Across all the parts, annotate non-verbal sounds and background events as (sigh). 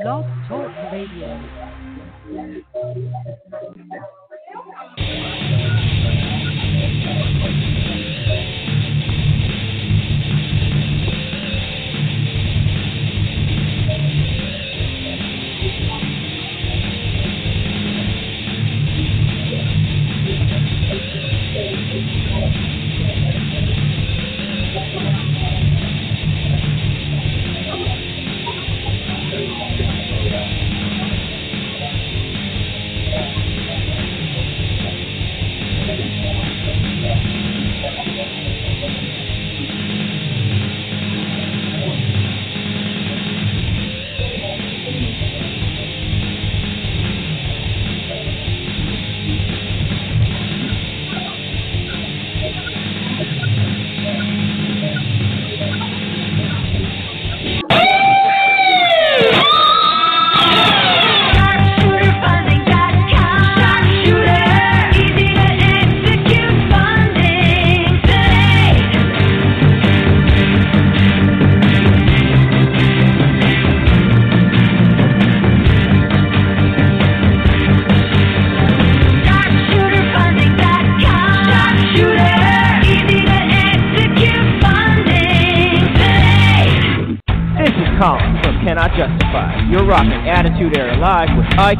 Blog Talk Radio.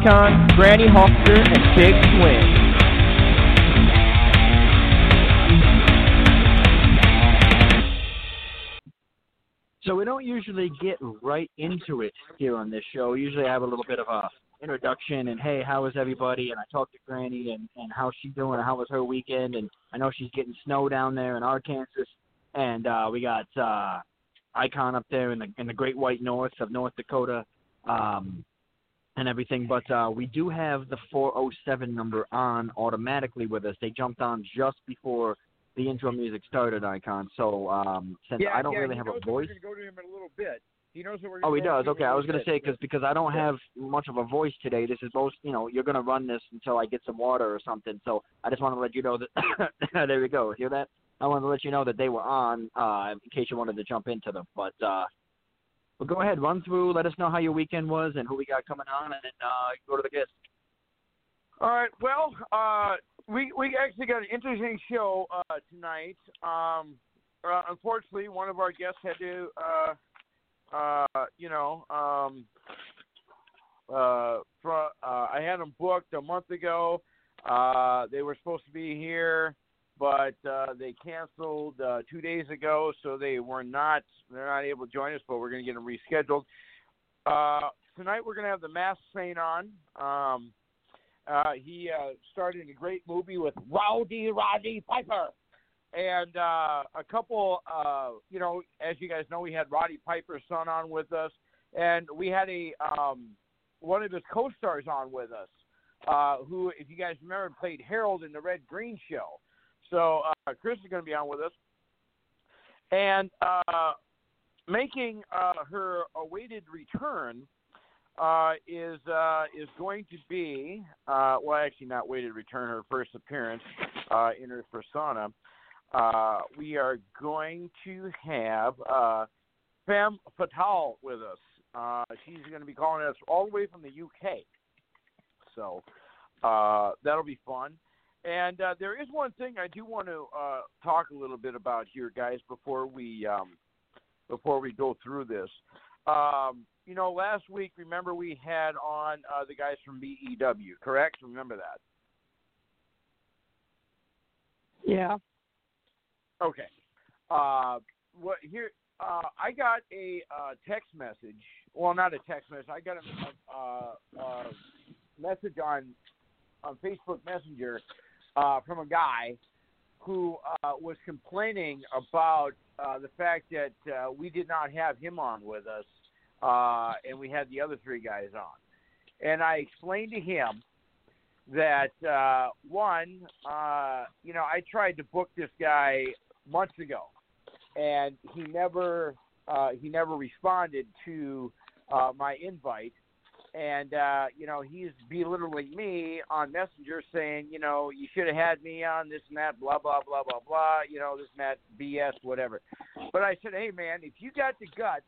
Icon, Granny Hulkster, and Big Swing. So we don't usually get right into it here on this show. Usually I have a little bit of a introduction and hey, how is everybody? And I talk to Granny and and how's she doing? And how was her weekend? And I know she's getting snow down there in Arkansas. And uh, we got uh, Icon up there in the in the Great White North of North Dakota, um, and everything. But uh, we do have the 407 number on automatically with us. They jumped on just before the intro music started, Icon. So um, since I don't yeah, really have a voice. Go to him in a little bit. He knows that we're. Oh, he does. Okay, I was gonna say because because I don't have much of a voice today. This is most you know you're gonna run this until I get some water or something. So I just want to let you know that (coughs) there we go. Hear that? I wanted to let you know that they were on uh, in case you wanted to jump into them. But uh, but go ahead, run through. Let us know how your weekend was and who we got coming on, and then uh, go to the guest. All right. Well, uh, we we actually got an interesting show uh, tonight. Um, uh, unfortunately, one of our guests had to, uh, uh, you know, um, uh, uh, I had them booked a month ago. Uh, they were supposed to be here, but uh, they canceled uh, two days ago, so they were not. They're not able to join us, but we're going to get them rescheduled. Uh, tonight we're going to have the Masked Saint on. Um, uh, he uh, started a great movie with Rowdy Roddy Piper. And uh, a couple, uh, you know, as you guys know, we had Roddy Piper's son on with us, and we had a um, one of his co-stars on with us, uh, who, if you guys remember, played Harold in the Red Green Show. So uh, Chris is going to be on with us, and uh, making uh, her awaited return uh, is uh, is going to be uh, well, actually not waited return her first appearance in her persona. We are going to have Femme Fatale with us. She's going to be calling us all the way from the UK, so that'll be fun. And uh, there is one thing I do want to uh, talk a little bit about here, guys, before we um, before we go through this. Um, you know, last week, remember we had on uh, the guys from BEW, correct? Remember that? Yeah. Okay. Uh, what here? Uh, I got a uh, text message. Well, not a text message. I got a, uh, uh, message on on Facebook Messenger uh, from a guy who uh, was complaining about uh, the fact that uh, we did not have him on with us, uh, and we had the other three guys on. And I explained to him that uh, one, uh, you know, I tried to book this guy months ago, and he never uh, he never responded to uh, my invite. And uh, you know he's belittling me on Messenger, saying you know you should have had me on this and that, blah blah blah blah blah, you know this and that BS, whatever. But I said, hey man, if you got the guts,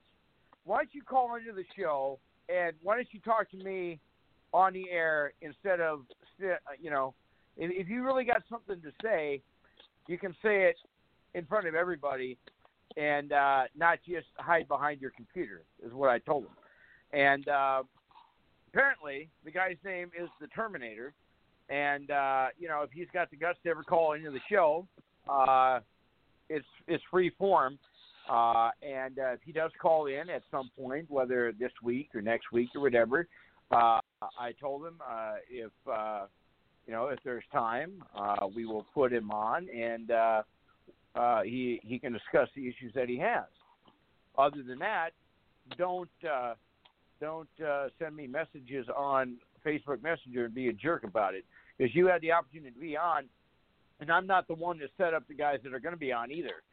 why don't you call into the show and why don't you talk to me on the air instead of you know, if, if you really got something to say, you can say it in front of everybody, and uh, not just hide behind your computer. Is what I told him, and uh, apparently the guy's name is the Terminator, and uh, you know if he's got the guts to ever call into the show, uh, it's it's free form. Uh, and uh, if he does call in at some point, whether this week or next week or whatever, uh, I told him uh, if uh, you know if there's time, uh, we will put him on, and uh, uh, he he can discuss the issues that he has. Other than that, don't uh, don't uh, send me messages on Facebook Messenger and be a jerk about it because you had the opportunity to be on, and I'm not the one to set up the guys that are going to be on either.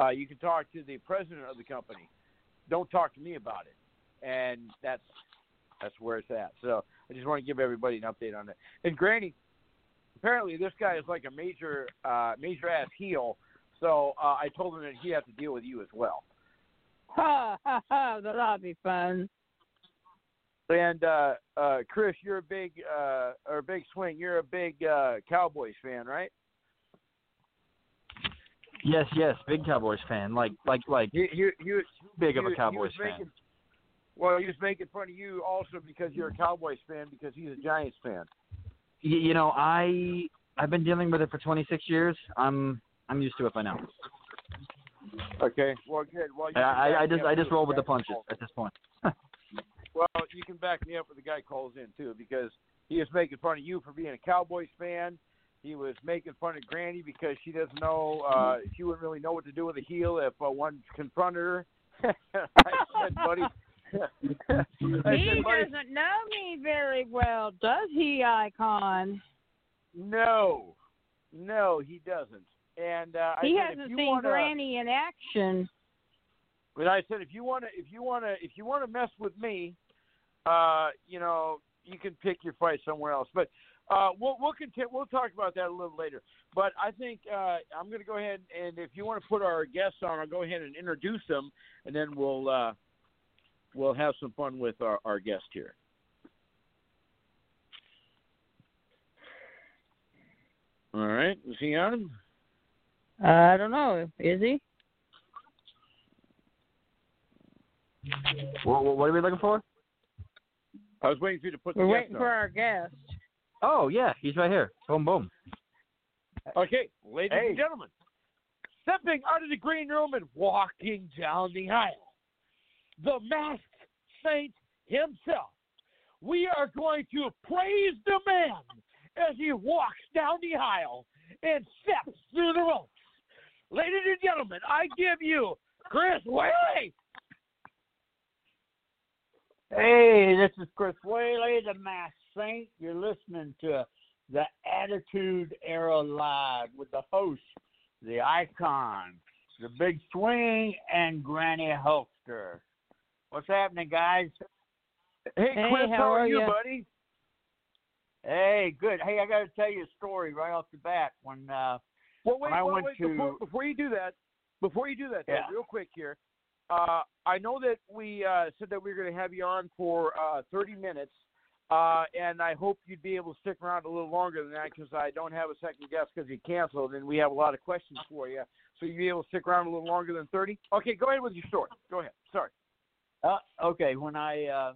Uh, you can talk to the president of the company. Don't talk to me about it, and that's that's where it's at. So I just want to give everybody an update on it. And Granny, apparently this guy is like a major uh, major ass heel. So uh, I told him that he had to deal with you as well. Ha ha ha! That'll be fun. And uh, uh, Chris, you're a big uh, or big swing. You're a big uh, Cowboys fan, right? Yes, yes, big Cowboys fan. Like, like, like, You, you, you, big of a Cowboys fan. Making, well, he was making fun of you also because you're a Cowboys fan because he's a Giants fan. Y- you know, I I've been dealing with it for 26 years. I'm I'm used to it by now. Okay. Well, good. Well, you I I, I just I just roll with the punches at this point. (laughs) Well, you can back me up if the guy calls in too because he was making fun of you for being a Cowboys fan. He was making fun of Granny because she doesn't know uh she wouldn't really know what to do with a heel if uh, one confronted her. (laughs) I said, buddy. (laughs) He said, buddy, doesn't know me very well, does he, Icon? no, no, he doesn't. And uh, I He said, hasn't seen wanna, Granny in action. But I said, if you want to, if you want to, if you want to mess with me, uh, you know, you can pick your fight somewhere else. But uh, we'll we'll continue. We'll talk about that a little later. But I think uh, I'm going to go ahead and if you want to put our guests on, I'll go ahead and introduce them, and then we'll uh, we'll have some fun with our, our guest here. All right, is he on? I don't know. Is he? What, what, what are we looking for? I was waiting for you to put the We're guest waiting on. for our guest. Oh yeah, he's right here. Boom boom. Okay, ladies Hey. and gentlemen, stepping out of the green room and walking down the aisle, the masked saint himself. We are going to praise the man as he walks down the aisle and steps through the ropes. Ladies and gentlemen, I give you Chris Whaley. Hey, this is Chris Whaley, the Masked Saint. You're listening to the Attitude Era Live with the host, the icon, the Big Swing, and Granny Hulkster. What's happening, guys? Hey, Hey, Chris, how how are are you, buddy? Hey, good. Hey, I got to tell you a story right off the bat. When uh, Well, wait, When I wait, went wait, to- before, before you do that, before you do that, though, real quick here. Uh, I know that we uh, said that we were going to have you on for uh, 30 minutes, uh, and I hope you'd be able to stick around a little longer than that because I don't have a second guest because he canceled, and we have a lot of questions for you. So you'd be able to stick around a little longer than 30? Okay, go ahead with your story. Go ahead. Sorry. Uh, okay, when I uh,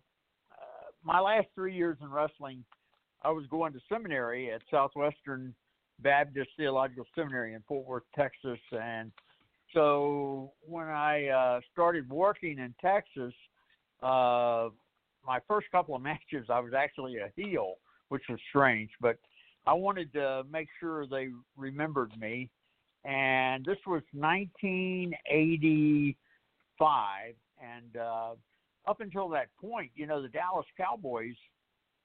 my last three years in wrestling, I was going to seminary at Southwestern Baptist Theological Seminary in Fort Worth, Texas, and so when I uh, started working in Texas, uh, my first couple of (laughs) matches, I was actually a heel, which was strange, but I wanted to make sure they remembered me. And this was 1985, and uh, up until that point, you know, the Dallas Cowboys,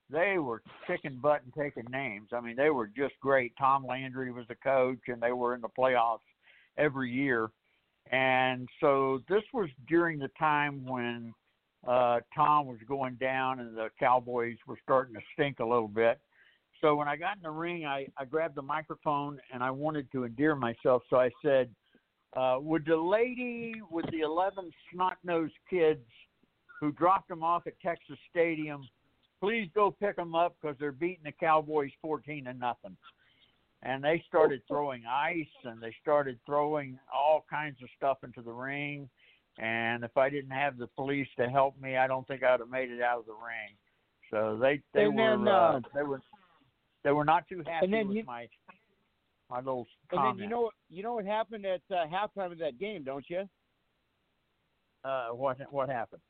they were kicking butt and taking names. I mean, they were just great. Tom Landry was the coach, and they were in the playoffs every year. And so this was during the time when uh, Tom was going down and the Cowboys were starting to stink a little bit. So when I got in the ring, I, I grabbed the microphone and I wanted to endear myself. So I said, uh, Would the lady with the 11 snot nosed kids who dropped them off at Texas Stadium. Please go pick them up because they're beating the Cowboys 14 to nothing. And they started throwing ice and they started throwing all kinds of stuff into the ring. And if I didn't have the police to help me, I don't think I'd have made it out of the ring. So they they And were then, uh, uh, they were they were not too happy and then with you- my my little And comment. then you know you know what happened at uh, halftime of that game, don't you? uh, what what happened?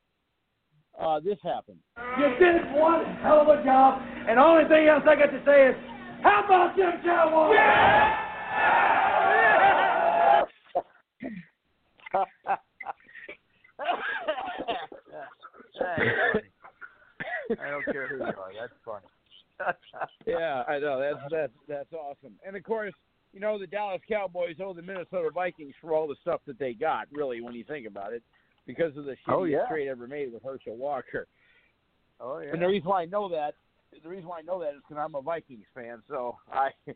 Uh, this happened. You did one hell of a job, and the only thing else I got to say is, how about them Cowboys? That's funny. I don't care who you are. That's funny. Yeah, I know that's that's that's awesome. And of course, you know the Dallas Cowboys owe the Minnesota Vikings for all the stuff that they got. Really, when you think about it, because of the oh, shittiest Oh, yeah. trade ever made with Herschel Walker. oh yeah. And the reason why I know that, the reason why I know that is because I'm a Vikings fan. So I, (laughs)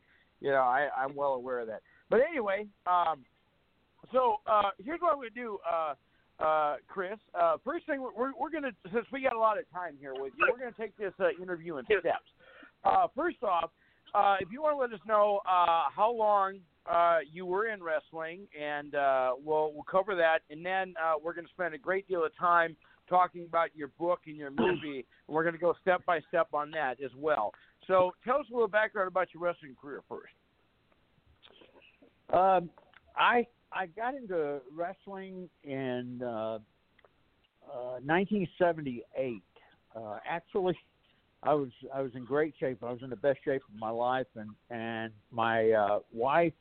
you know, I I'm well aware of that. But anyway, um, so uh, here's what I'm going to do, uh, uh, Chris. Uh, first thing we're we're, going to since we got a lot of time here with you, we're going to take this uh, interview in steps. Uh, first off, uh, if you want to let us know uh, how long uh, you were in wrestling, and uh, we'll we'll cover that, and then uh, we're going to spend a great deal of time talking about your book and your movie. (clears throat) and we're going to go step by step on that as well. So tell us a little background about your wrestling career first. Um, I I got into wrestling in uh, uh, 1978. Uh, actually, I was I was in great shape. I was in the best shape of my life, and and my uh, wife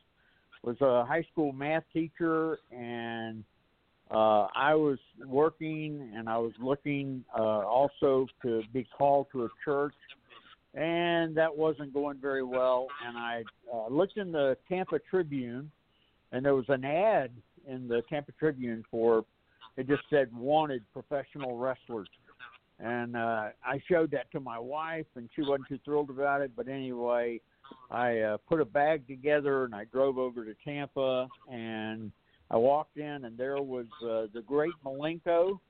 was a high school math teacher, and uh, I was working, and I was looking uh, also to be called to a church, and that wasn't going very well. And I uh, looked in the Tampa Tribune, and there was an ad in the Tampa Tribune for it just said wanted professional wrestlers. And uh, I showed that to my wife, and she wasn't too thrilled about it. But anyway, I uh, put a bag together and I drove over to Tampa, and I walked in, and there was uh, the Great Malenko.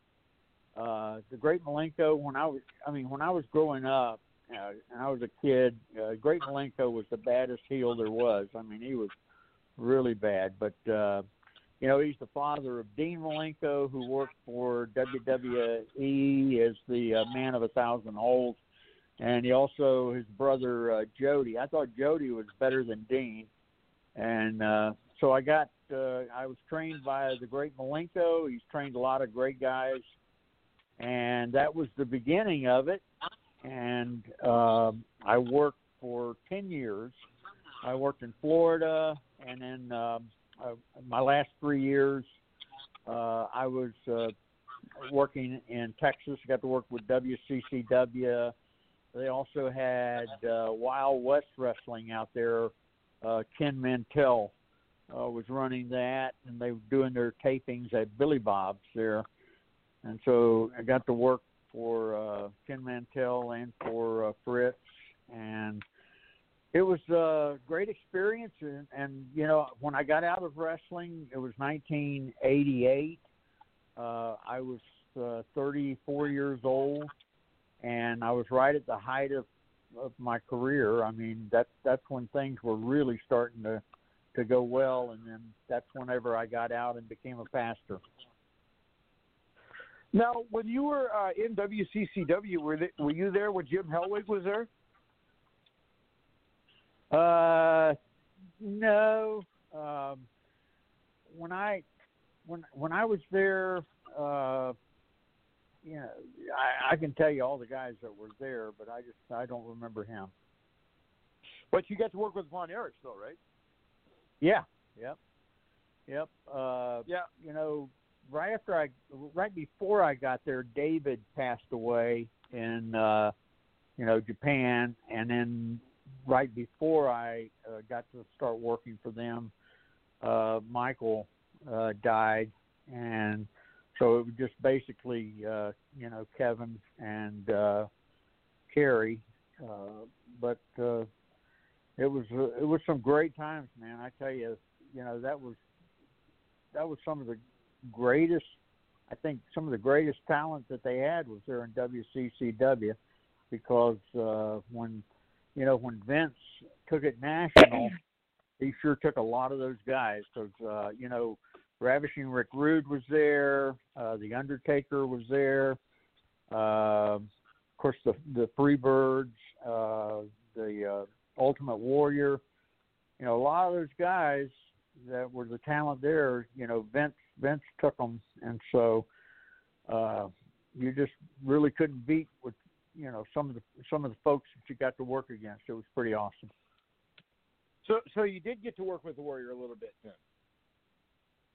Uh, the Great Malenko. When I was, I mean, when I was growing up, uh, and I was a kid, uh, Great Malenko was the baddest heel there was. I mean, he was really bad. But uh, you know, he's the father of Dean Malenko, who worked for WWE as the uh, Man of a Thousand Holds, and he also his brother uh, Jody. I thought Jody was better than Dean, and uh, so I got uh, I was trained by the great Malenko. He's trained a lot of great guys, and that was the beginning of it. And um, I worked for ten years. I worked in Florida, and then uh, my last three years, uh, I was uh, working in Texas. I got to work with WCCW. They also had uh, Wild West Wrestling out there. Uh, Ken Mantell uh, was running that, and they were doing their tapings at Billy Bob's there. And so I got to work for uh, Ken Mantell and for uh, Fritz, and it was a great experience. And, and you know, when I got out of wrestling, it was 1988. Uh, I was uh, 34 years old, and I was right at the height of, of my career. I mean, that's that's when things were really starting to to go well, and then that's whenever I got out and became a pastor. Now, when you were uh, in WCCW, were they, were you there when Jim Hellwig was there? Uh, no. Um, when I when when I was there, uh, you know, I, I can tell you all the guys that were there, but I just I don't remember him. But you got to work with Von Erich, though, right? Yeah. Yep. Yep. Uh, Yeah. you know, right after I, right before I got there, David passed away in, uh, you know, Japan, and then right before I uh, got to start working for them, uh, Michael uh, died, and so it was just basically, uh, you know, Kevin and uh, Kerry, uh, but. Uh, it was uh, it was some great times, man. I tell you, you know that was that was some of the greatest. I think some of the greatest talent that they had was there in WCCW because uh, when you know when Vince took it national, he sure took a lot of those guys because uh, you know Ravishing Rick Rude was there, uh, the Undertaker was there, uh, of course the the Freebirds, uh, the uh, Ultimate Warrior. You know, a lot of those guys that were the talent there. You know, Vince Vince took them, and so uh, you just really couldn't beat with you know some of the some of the folks that you got to work against. It was pretty awesome. So, so you did get to work with the Warrior a little bit then.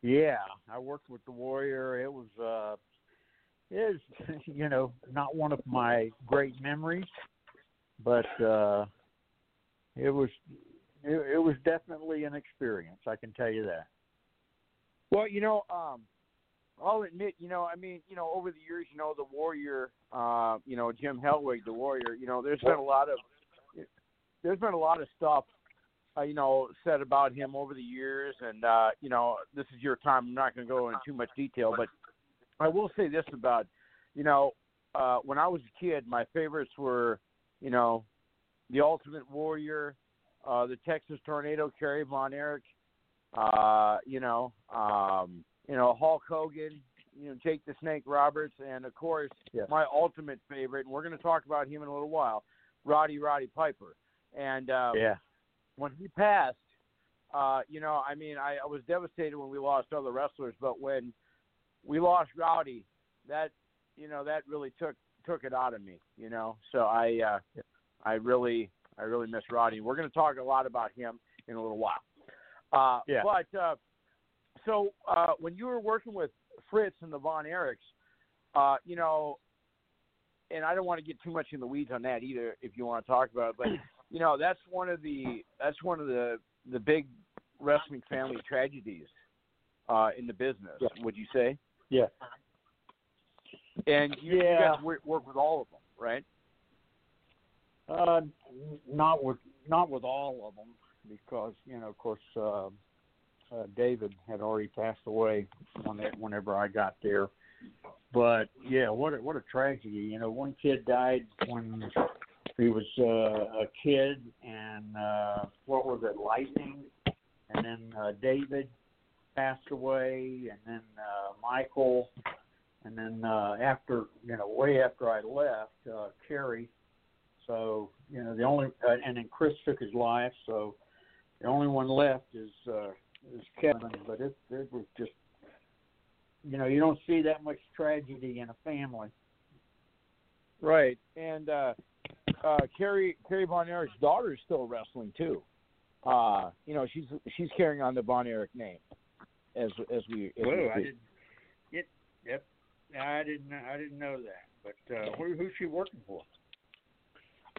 Yeah, I worked with the Warrior. It was uh is (laughs) you know not one of my great memories, but uh it was it, it was definitely an experience. I can tell you that. Well, you know, um, I'll admit, you know, I mean, you know, over the years, you know, the Warrior, uh, you know, Jim Hellwig, the Warrior, you know, there's been a lot of, there's been a lot of stuff, uh, you know, said about him over the years, and uh, you know, this is your time. I'm not going to go into too much detail, but I will say this about, you know, uh, when I was a kid, my favorites were, you know, the Ultimate Warrior, uh, the Texas Tornado, Kerry Von Erich, uh, you know, um, you know, Hulk Hogan, you know, Jake the Snake Roberts, and of course, Yeah. my ultimate favorite, and we're going to talk about him in a little while, Roddy Roddy Piper. And uh, Yeah. when he passed, uh, you know, I mean, I, I was devastated when we lost other wrestlers, but when we lost Rowdy, that you know, that really took took it out of me, you know. So I uh, I really I really miss Roddy. We're going to talk a lot about him in a little while. Uh, Yeah. But uh, so uh, when you were working with Fritz and the Von Erichs, uh, you know, and I don't want to get too much in the weeds on that either, if you want to talk about it. But (clears throat) you know, that's one of the that's one of the the big wrestling family tragedies uh, in the business. Yeah. Would you say? Yeah. And you, you Yeah. guys work, work with all of them, right? Uh, not with not with all of them because you know, of course, uh, uh, David had already passed away when it, whenever I got there. But yeah, what a, what a tragedy! You know, one kid died when he was uh, a kid, and uh, what was it, lightning? And then uh, David passed away, and then uh, Michael, and then uh, after you know, way after I left, uh, Kerry. So you know, the only uh, and then Chris took his life. So the only one left is uh, is Kevin. But it it was just you know you don't see that much tragedy in a family. Right. And uh, uh, Kerry Kerry Von Erich's daughter is still wrestling too. Uh, you know, she's she's carrying on the Von Erich name as as we. As we I didn't. It, yep, I didn't. I didn't know that. But uh, who, who's she working for?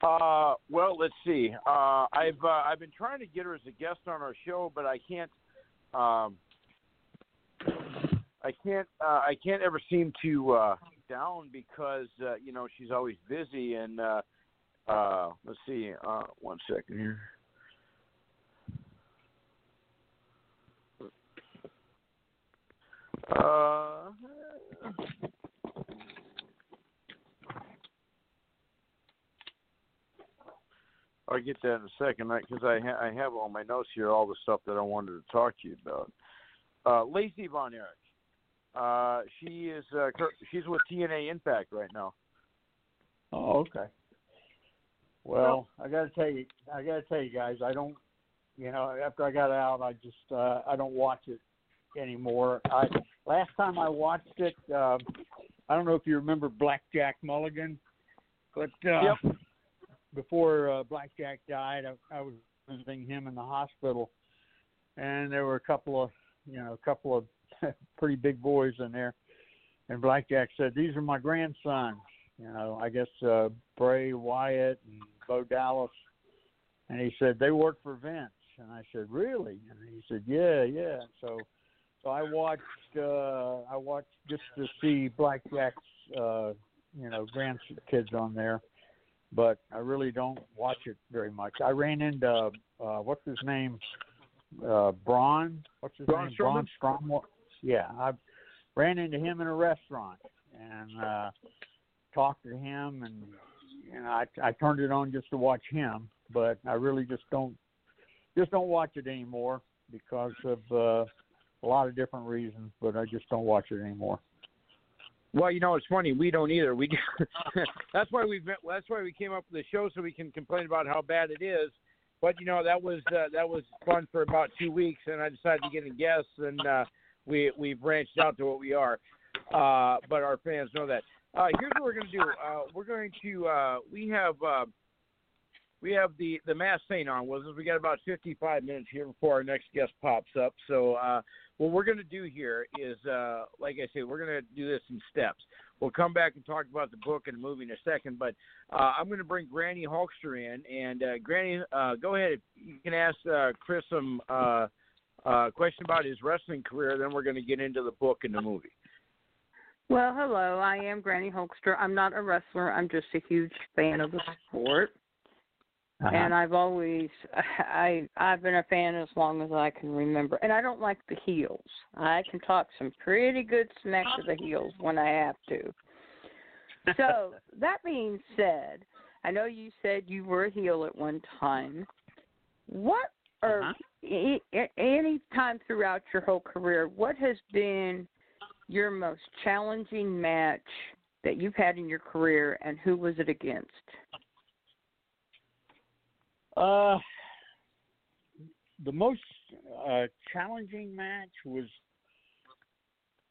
Uh, well, let's see. Uh, I've uh, I've been trying to get her as a guest on our show, but I can't. Um, I can't. Uh, I can't ever seem to uh, down because uh, you know she's always busy. And uh, uh, let's see. Uh, one second here. Uh, I'll get that in a second because I ha- I have on my notes here all the stuff that I wanted to talk to you about. Uh, Lacey Von Erich. Uh, she is uh, cur- she's with TNA Impact right now. Oh, okay. Well, I got to tell you, I got to tell you guys, I don't, you know, after I got out, I just, uh, I don't watch it anymore. I last time I watched it, uh, I don't know if you remember Blackjack Mulligan, but uh, Yep. Before uh, Blackjack died, I, I was visiting him in the hospital, and there were a couple of, you know, a couple of (laughs) pretty big boys in there, and Blackjack said, "These are my grandsons." You know, I guess uh, Bray Wyatt and Bo Dallas, and he said they work for Vince, and I said, "Really?" And he said, "Yeah, yeah." So, so I watched, uh, I watched just to see Blackjack's, uh, you know, grandkids on there, but I really don't watch it very much. I ran into uh, what's his name, uh, Braun. What's his Braun name? Braun Strowman? Strowman. Yeah, I ran into him in a restaurant and uh, talked to him, and you know, I, I turned it on just to watch him, but I really just don't just don't watch it anymore because of uh, a lot of different reasons. But I just don't watch it anymore. Well, you know, it's funny. We don't either. We (laughs) that's why we that's why we came up with the show so we can complain about how bad it is. But you know, that was uh, that was fun for about two weeks, and I decided to get in guests, and uh, we we branched out to what we are. Uh, but our fans know that. Uh, here's what we're going to do. Uh, we're going to uh, we have uh, we have the the masked saint on with us. We got about 55 minutes here before our next guest pops up. So uh, what we're going to do here is, uh, like I said, we're going to do this in steps. We'll come back and talk about the book and the movie in a second, but uh, I'm going to bring Granny Hulkster in. And uh, Granny, uh, go ahead. You can ask uh, Chris some uh, question about his wrestling career. Then we're going to get into the book and the movie. Well, hello. I am Granny Hulkster. I'm not a wrestler. I'm just a huge fan of the sport. Uh-huh. and I've always (laughs) I I've been a fan as long as I can remember. And I don't like the heels. I can talk some pretty good smack to the heels when I have to. So (laughs) that being said, I know you said you were a heel at one time. What or Uh-huh. a- any time throughout your whole career, what has been your most challenging match that you've had in your career, and who was it against? Uh, the most uh, challenging match was,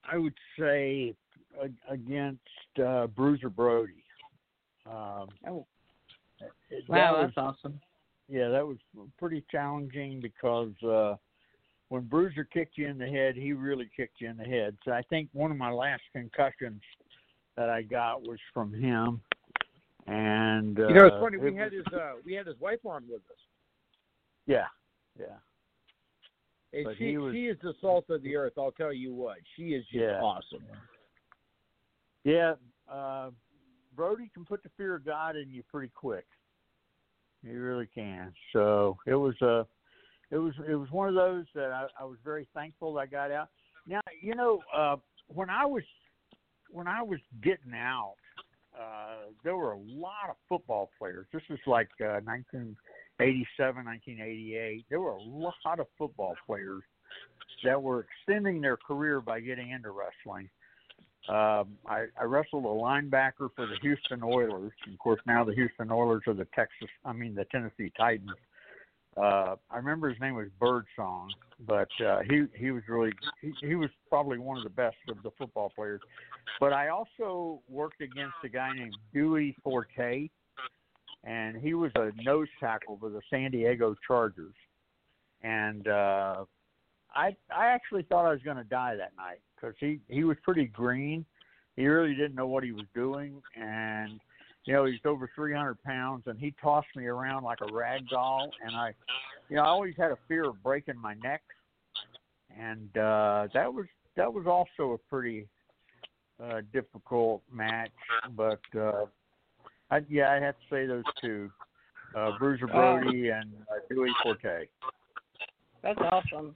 I would say, a- against uh, Bruiser Brody. Um, Oh. that Wow, was, that's awesome. yeah, that was pretty challenging because uh, when Bruiser kicked you in the head, he really kicked you in the head. So I think one of my last concussions that I got was from him. And uh, You know, it's funny. We it had was- his uh, we had his wife on with us. yeah, yeah. And But she was- she is the salt of the earth. I'll tell you what. She is just Yeah. awesome. Yeah, uh, Brody can put the fear of God in you pretty quick. He really can. So it was a, uh, it was it was one of those that I, I was very thankful I got out. Now you know uh, when I was when I was getting out, uh, there were a lot of football players. This is like uh, 1987, 1988. There were a lot of football players that were extending their career by getting into wrestling. Um, I, I wrestled a linebacker for the Houston Oilers. Of course, now the Houston Oilers are the Texas, I mean the Tennessee Titans. Uh, I remember his name was Birdsong, but uh, he he was really he, he was probably one of the best of the football players. But I also worked against a guy named Dewey Forte, and he was a nose tackle for the San Diego Chargers. And uh, I I actually thought I was going to die that night because he he was pretty green. He really didn't know what he was doing, and you know he's over 300 pounds, and he tossed me around like a rag doll. And I, you know, I always had a fear of breaking my neck, and uh, that was that was also a pretty uh, difficult match. But uh, I, yeah, I have to say those two, uh, Bruiser Brody and uh, Dewey Forte. That's awesome.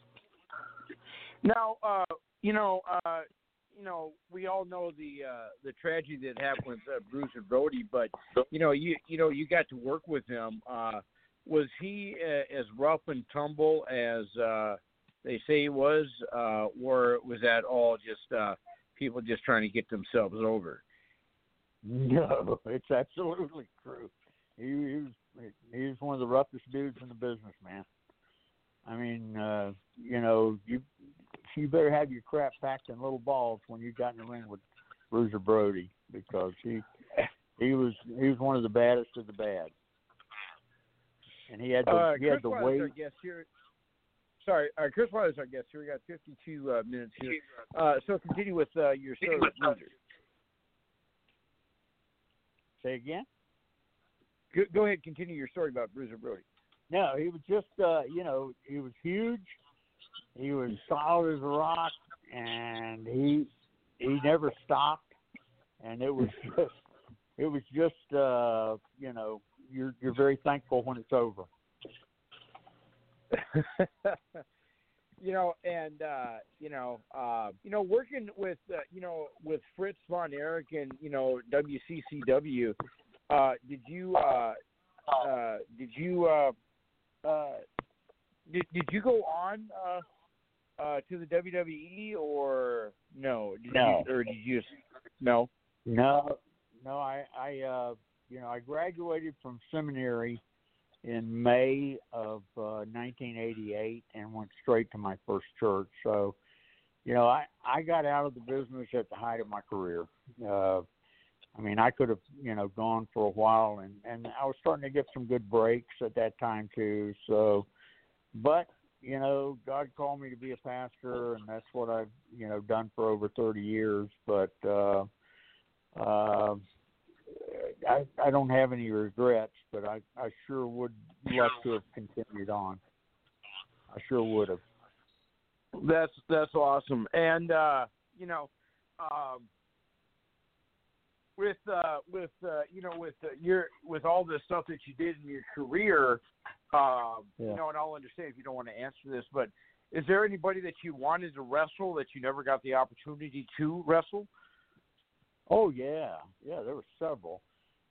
Now, uh, you know, uh, you know, we all know the uh, the tragedy that happened with uh, Bruiser Brody, but you know, you you know, you got to work with him. Uh, was he uh, as rough and tumble as uh, they say he was, uh, or was that all just uh, people just trying to get themselves over? No, (laughs) it's absolutely true. He, he was he was one of the roughest dudes in the business, man. I mean, uh, you know, you you better have your crap packed in little balls when you got in the ring with Bruiser Brody because he he was he was one of the baddest of the bad, and he had the Uh, he had Chris the Wilder's weight. our guest here. Sorry, uh, Chris Wilder's our guest here. We got 52 uh, minutes here. Uh, so continue with uh, your story. Say again. Go, go ahead, continue your story about Bruiser Brody. No, he was just uh, you know, he was huge. He was solid as a rock and he he never stopped and it was (laughs) just it was just uh, you know, you're you're very thankful when it's over. (laughs) you know, and uh, you know, uh, you know, working with uh, you know with Fritz von Erich and you know WCCW, uh, did you uh, uh, did you uh, uh, did did you go on uh, uh, to the WWE or no? Did No. You, or did you just no? No, no, I, I, uh, you know, I graduated from seminary in May of uh, 1988 and went straight to my first church. So, you know, I, I got out of the business at the height of my career. Uh, I mean, I could have, you know, gone for a while, and and I was starting to get some good breaks at that time too. So, but you know, God called me to be a pastor, and that's what I've, you know, done for over 30 years. But uh, uh, I I don't have any regrets, but I I sure would love to have continued on. I sure would have. That's that's awesome, and uh, you know, um, with uh, with uh, you know with uh, your with all the stuff that you did in your career, um, Yeah. you know, and I'll understand if you don't want to answer this, but is there anybody that you wanted to wrestle that you never got the opportunity to wrestle? Oh yeah, yeah. There were several.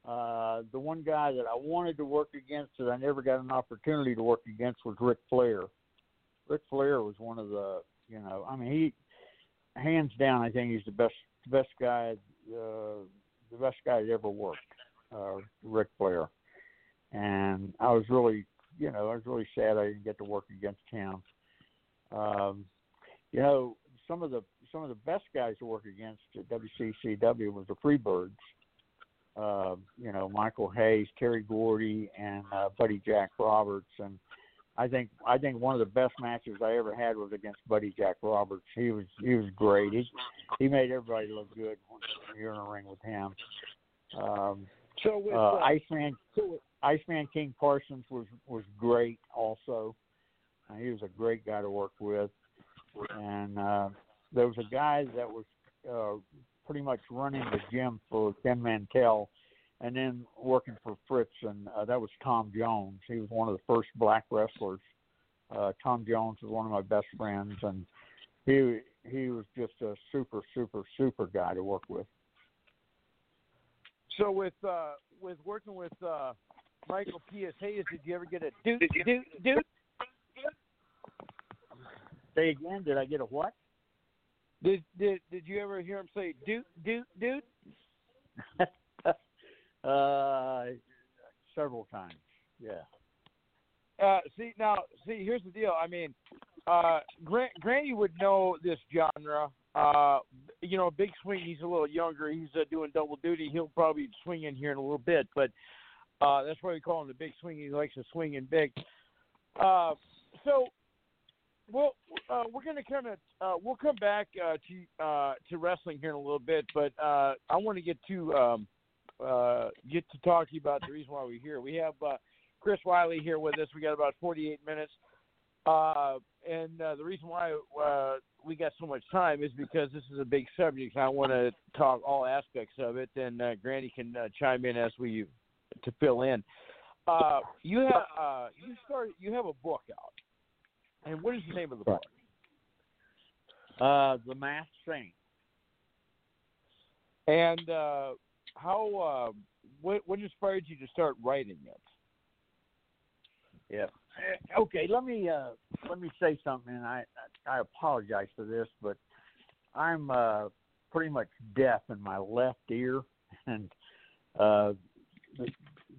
Uh, the one guy that I wanted to work against that I never got an opportunity to work against was Ric Flair. Ric Flair was one of the, you know, I mean, he, hands down, I think he's the best, the best guy, uh, the best guy that ever worked, uh, Ric Flair. And I was really, you know, I was really sad I didn't get to work against him. Um, you know, some of the some of the best guys to work against at WCCW was the Freebirds. Uh, you know, Michael Hayes, Terry Gordy, and uh, Buddy Jack Roberts, and I think I think one of the best matches I ever had was against Buddy Jack Roberts. He was he was great. He he made everybody look good when you're in a ring with him. Um, So with uh, uh, Iceman Iceman King Parsons was was great also. Uh, he was a great guy to work with, and uh, there was a guy that was uh, pretty much running the gym for Ken Mantell, and then working for Fritz, and uh, that was Tom Jones. He was one of the first black wrestlers. Uh, Tom Jones was one of my best friends, and he he was just a super super super guy to work with. so with uh, with working with uh, Michael P.S. Hayes, did you ever get a dude dude dude? Say again, did I get a what? Did did did you ever hear him say dude dude dude? (laughs) uh, several times. Yeah. Uh, see now, see here's the deal. I mean, uh, Grant, Granny would know this genre. Uh, you know, Big Swing. He's a little younger. He's uh, doing double duty. He'll probably swing in here in a little bit, but uh, that's why we call him the Big Swing. He likes to swing in big. Uh, so, well, uh, we're gonna kind of uh, we'll come back uh, to uh, to wrestling here in a little bit, but uh, I want to get to um, uh, get to talk to you about the reason why we're here. We have. Uh, Chris Whaley here with us. We got about 48 minutes. Uh, and uh, the reason why uh, we got so much time is because this is a big subject. I want to talk all aspects of it, and uh, Granny can uh, chime in as we to fill in. Uh, you have uh, you started you have a book out, and what is the name of the book? Uh, the Masked Saint. And uh, how uh, what what inspired you to start writing it? Yeah. Uh, Okay, let me uh, let me say something, and I I apologize for this, but I'm uh, pretty much deaf in my left ear, (laughs) and uh,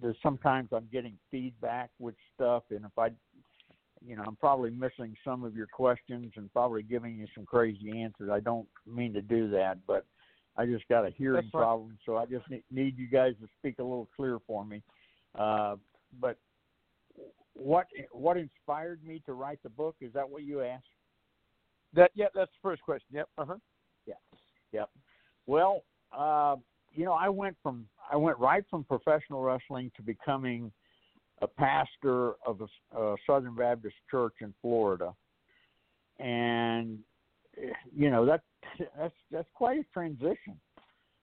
there's sometimes I'm getting feedback with stuff, and if I, you know, I'm probably missing some of your questions and probably giving you some crazy answers. I don't mean to do that, but I just got a hearing problem, so I just need, you guys to speak a little clear for me. Uh, but what what inspired me to write the book? Is that what you asked? That yeah, that's the first question. Yep. Uh huh. Yep. Well, uh, you know, I went from I went right from professional wrestling to becoming a pastor of a, a Southern Baptist church in Florida, and eh, you know that (laughs) that's that's quite a transition.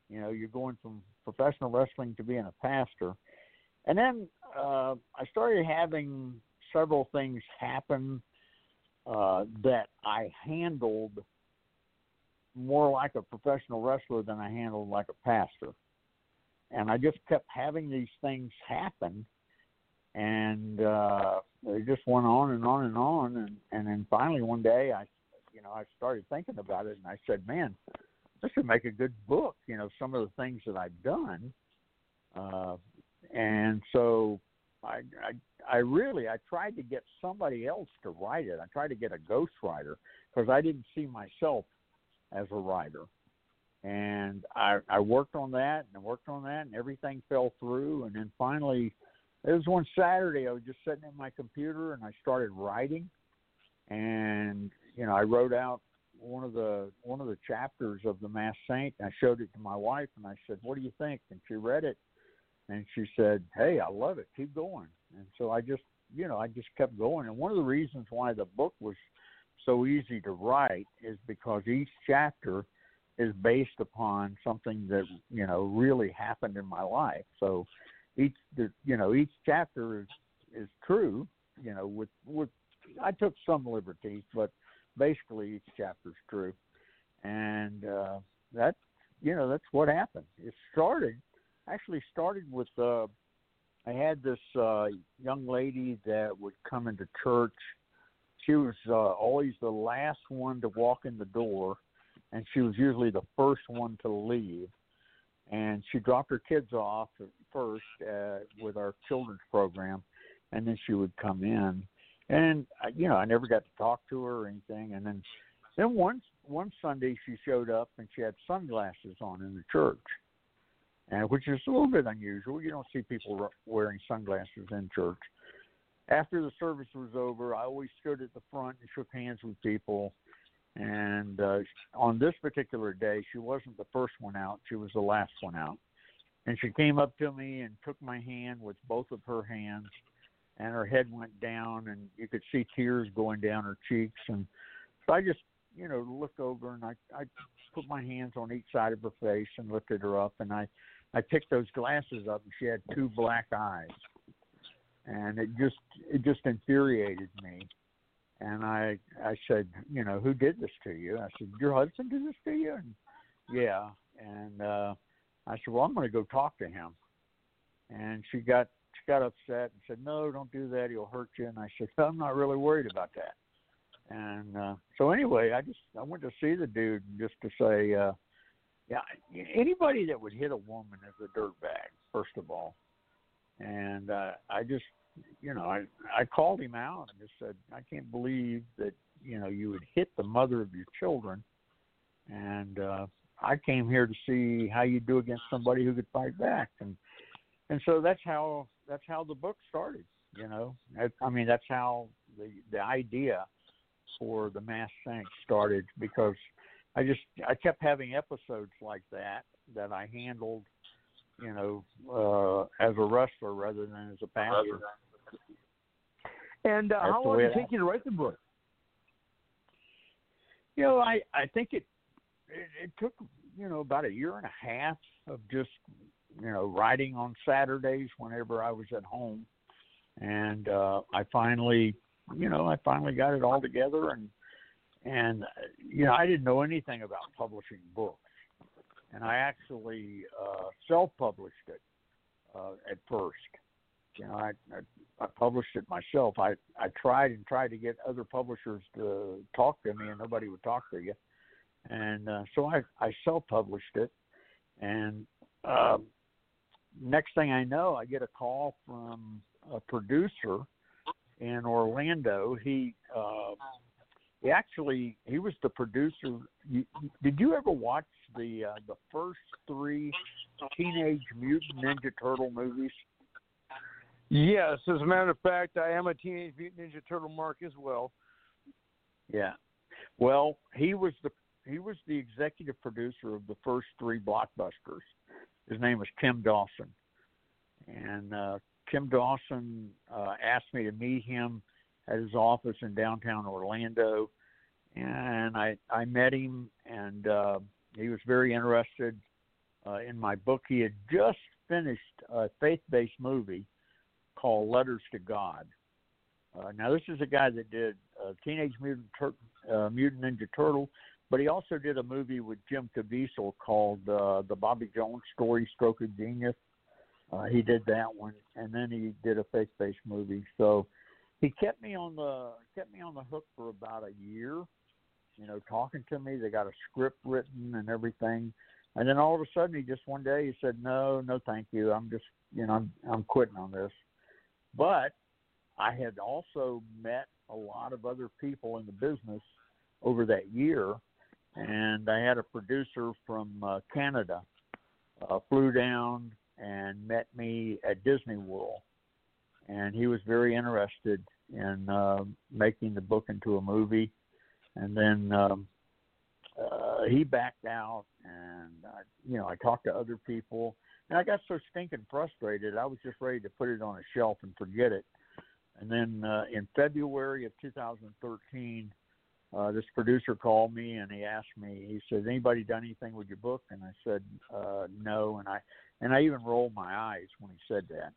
You know, you're going from professional wrestling to being a pastor, and then uh, I started having several things happen uh, that I handled more like a professional wrestler than I handled like a pastor. And I just kept having these things happen, and uh, they just went on and on and on, and and then finally one day I, you know, I started thinking about it, and I said, man, this would make a good book. You know, some of the things that I've done, uh, and so I, I I really I tried to get somebody else to write it. I tried to get a ghostwriter because I didn't see myself as a writer. And I, I worked on that and worked on that, and everything fell through. And then finally, it was one Saturday. I was just sitting at my computer and I started writing. And you know, I wrote out one of the one of the chapters of the Masked Saint. And I showed it to my wife, and I said, "What do you think?" And she read it, and she said, "Hey, I love it. Keep going." And so I just, you know, I just kept going. And one of the reasons why the book was so easy to write is because each chapter is based upon something that you know really happened in my life. So each you know each chapter is is true. You know, with with I took some liberties, but basically each chapter is true, and uh, that you know that's what happened. It started actually started with uh, I had this uh, young lady that would come into church she was uh, always the last one to walk in the door, and she was usually the first one to leave. And she dropped her kids off first uh, with our children's program, and then she would come in. And you know, I never got to talk to her or anything. And then, then one one Sunday she showed up and she had sunglasses on in the church, and which is a little bit unusual. You don't see people wearing sunglasses in church after the service was over, I always stood at the front and shook hands with people. And uh, on this particular day, she wasn't the first one out; she was the last one out. And she came up to me and took my hand with both of her hands, and her head went down, and you could see tears going down her cheeks. And so I just, you know, looked over and I, I put my hands on each side of her face and lifted her up, and I, I picked those glasses up, and she had two black eyes and it just it just infuriated me. And I I said, you know, who did this to you? I said, your husband did this to you? And yeah. And uh, I said, well, I'm going to go talk to him. And she got got upset and said, no, don't do that. He'll hurt you. And I said, I'm not really worried about that. And uh, so anyway, I just I went to see the dude just to say, uh, yeah, anybody that would hit a woman is a dirtbag, first of all. And uh, I just you know, I I called him out and just said, I can't believe that you know you would hit the mother of your children, and uh, I came here to see how you do against somebody who could fight back, and and so that's how that's how the book started. You know, I, mean that's how the the idea for the Masked Saint started because I just I kept having episodes like that that I handled you know, uh, as a wrestler rather than as a pastor. And uh, how long did it take you to write the book? You know, I I think it, it it took you know about a year and a half of just you know writing on Saturdays whenever I was at home, and uh, I finally you know I finally got it all together and and you know I didn't know anything about publishing books, and I actually uh, self-published it uh, at first. You know, I, I I published it myself. I I tried and tried to get other publishers to talk to me, and nobody would talk to you. And uh, so I I self-published it, and uh, next thing I know, I get a call from a producer in Orlando. He uh, he actually he was the producer. You, did you ever watch the uh, the first three Teenage Mutant Ninja Turtle movies? Yes, as a matter of fact, I am a Teenage Mutant Ninja Turtle mark as well. Yeah. Well, he was the he was the executive producer of the first three blockbusters. His name was Kim Dawson, and uh, Kim Dawson uh, asked me to meet him at his office in downtown Orlando, and I I met him, and uh, he was very interested uh, in my book. He had just finished a faith-based movie called Letters to God, Uh, now this is a guy that did uh, Teenage Mutant Tur- uh, Mutant Ninja Turtle, but he also did a movie with Jim Caviezel called uh, The Bobby Jones Story: Stroke of Genius. Uh, he did that one, and then he did a faith-based movie. So he kept me on the kept me on the hook for about a year. You know, talking to me. They got a script written and everything. And then all of a sudden, he just one day he said, "No, no, thank you. I'm just, you know, I'm, I'm quitting on this." But I had also met a lot of other people in the business over that year, and I had a producer from uh, Canada uh, flew down and met me at Disney World, and he was very interested in uh, making the book into a movie, and then um, uh, he backed out, and I, you know I talked to other people, and I got so stinking frustrated. I was just ready to put it on a shelf and forget it. And then uh, in February of 2013, uh, this producer called me and he asked me. He said, "Anybody done anything with your book?" And I said, uh, "No." And I and I even rolled my eyes when he said that.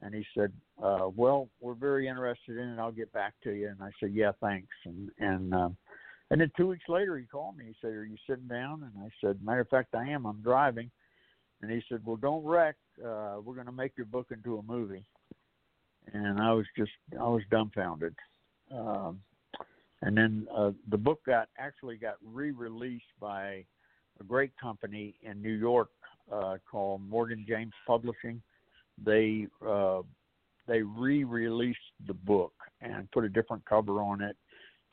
And he said, uh, "Well, we're very interested in it. I'll get back to you." And I said, "Yeah, thanks." And and um, and then two weeks later, he called me. He said, "Are you sitting down?" And I said, "Matter of fact, I am. I'm driving." And he said, "Well, don't wreck. Uh, we're going to make your book into a movie." And I was just, I was dumbfounded. Um, and then uh, the book got actually got re-released by a great company in New York uh, called Morgan James Publishing. They uh, they re-released the book and put a different cover on it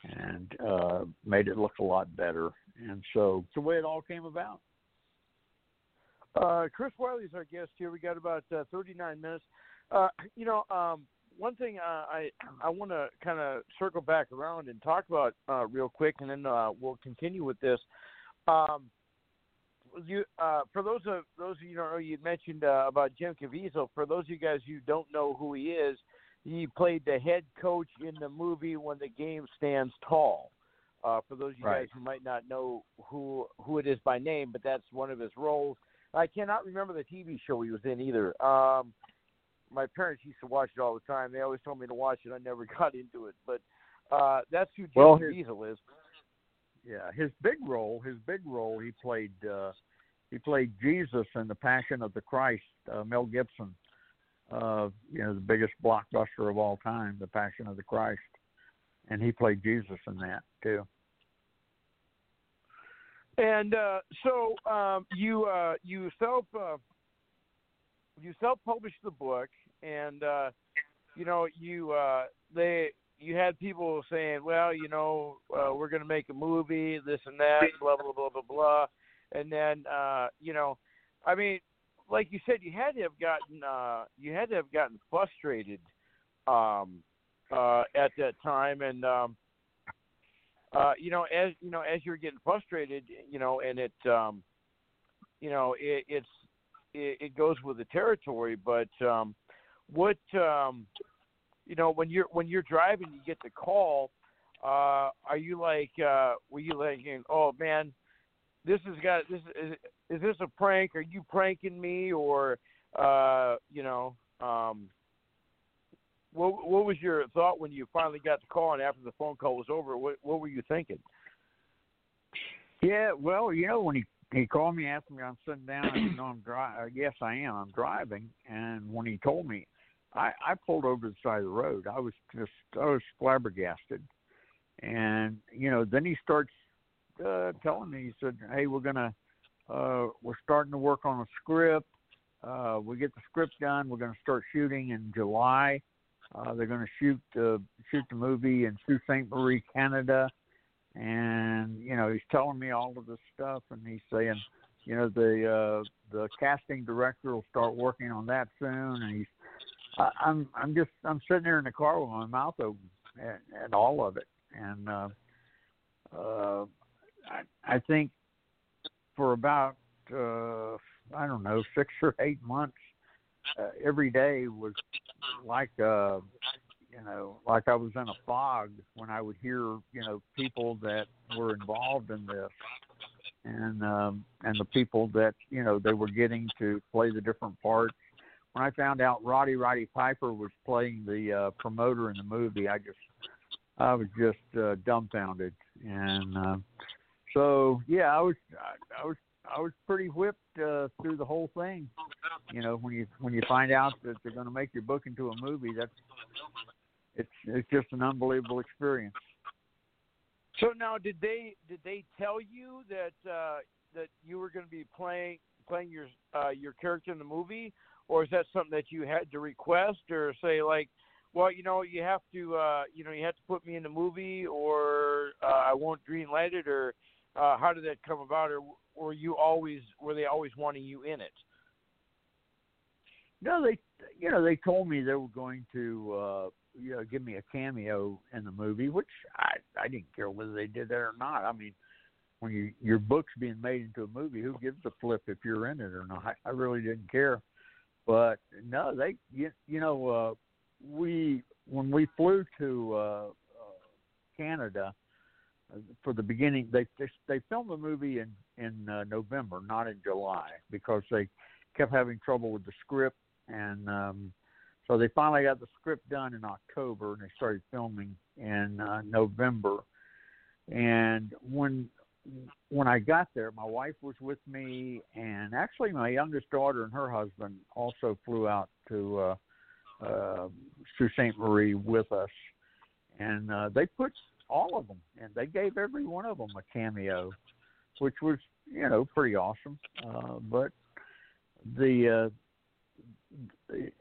and uh, made it look a lot better. And so it's the way it all came about. Uh, Chris Whaley is our guest here. We got about uh, 39 minutes. Uh, you know, um, one thing uh, I I want to kind of circle back around and talk about uh, real quick, and then uh, we'll continue with this. Um, you uh, for those of those of you don't know, you mentioned uh, about Jim Caviezel. For those of you guys who don't know who he is, he played the head coach in the movie When the Game Stands Tall. Uh, for those of you Right. guys who might not know who who it is by name, but that's one of his roles. I cannot remember the TV show he was in either. Um, my parents used to watch it all the time. They always told me to watch it. I never (laughs) got into it, but uh, that's who Jim Well, his- Caviezel is. Yeah, his big role, his big role, he played uh, he played Jesus in the Passion of the Christ. Uh, Mel Gibson, uh, you know, the biggest blockbuster of all time, The Passion of the Christ, and he played Jesus in that too. And uh, so um, you uh, you self uh, you self published the book, and uh, you know you uh, they you had people saying, well, you know, uh, we're going to make a movie, this and that, blah blah blah blah blah, and then uh, you know, I mean, like you said, you had to have gotten uh, you had to have gotten frustrated um, uh, at that time, and um, uh, you know, as you know, as you're getting frustrated, you know, and it, um, you know, it, it's it, it goes with the territory. But um, what, um, you know, when you're when you're driving, you get the call. Uh, are you like, uh, were you like, oh man, this has got this is is this a prank? Are you pranking me, or uh, you know, um, what what was your thought when you finally got the call and after the phone call was over? What what were you thinking? Yeah, well, you know, when he he called me, asked me, I'm sitting down. I said, no, I'm driving. Yes, I am. I'm driving. And when he told me, I I pulled over to the side of the road. I was just I was flabbergasted. And you know, then he starts uh, telling me. He said, "Hey, we're gonna uh, we're starting to work on a script. Uh, we get the script done. We're going to start shooting in July. Uh, they're going to shoot uh, shoot the movie in Sault Ste. Marie, Canada." And you know he's telling me all of this stuff and he's saying you know the uh the casting director will start working on that soon and he's I, i'm i'm just i'm sitting there in the car with my mouth open at, at all of it. And uh uh i i think for about uh i don't know six or eight months uh, every day was like uh you know, like I was in a fog when I would hear, you know, people that were involved in this, and um, and the people that you know they were getting to play the different parts. when I found out Roddy Roddy Piper was playing the uh, promoter in the movie, I just I was just uh, dumbfounded, and uh, so yeah, I was I, I was I was pretty whipped uh, through the whole thing. You know, when you when you find out that they're going to make your book into a movie, that's it's it's just an unbelievable experience. So now, did they did they tell you that uh, that you were going to be playing playing your uh, your character in the movie, or is that something that you had to request or say like, well, you know, you have to uh, you know you have to put me in the movie, or uh, I won't green light it, or uh, how did that come about, or were you always were they always wanting you in it? No, they you know they told me they were going to uh, you know give me a cameo in the movie, which I I didn't care whether they did that or not. I mean, when you your book's being made into a movie, who gives a flip if you're in it or not? I really didn't care. But no, they you, you know uh, we when we flew to uh, uh, Canada uh, for the beginning, they they, they filmed the movie in in uh, November, not in July, because they kept having trouble with the script, and um, so they finally got the script done in October, and they started filming in uh, November. And when when I got there, my wife was with me, and actually my youngest daughter and her husband also flew out to uh, uh, Sault Ste. Marie with us, and uh, they put all of them, and they gave every one of them a cameo, which was you know pretty awesome. Uh, but the uh,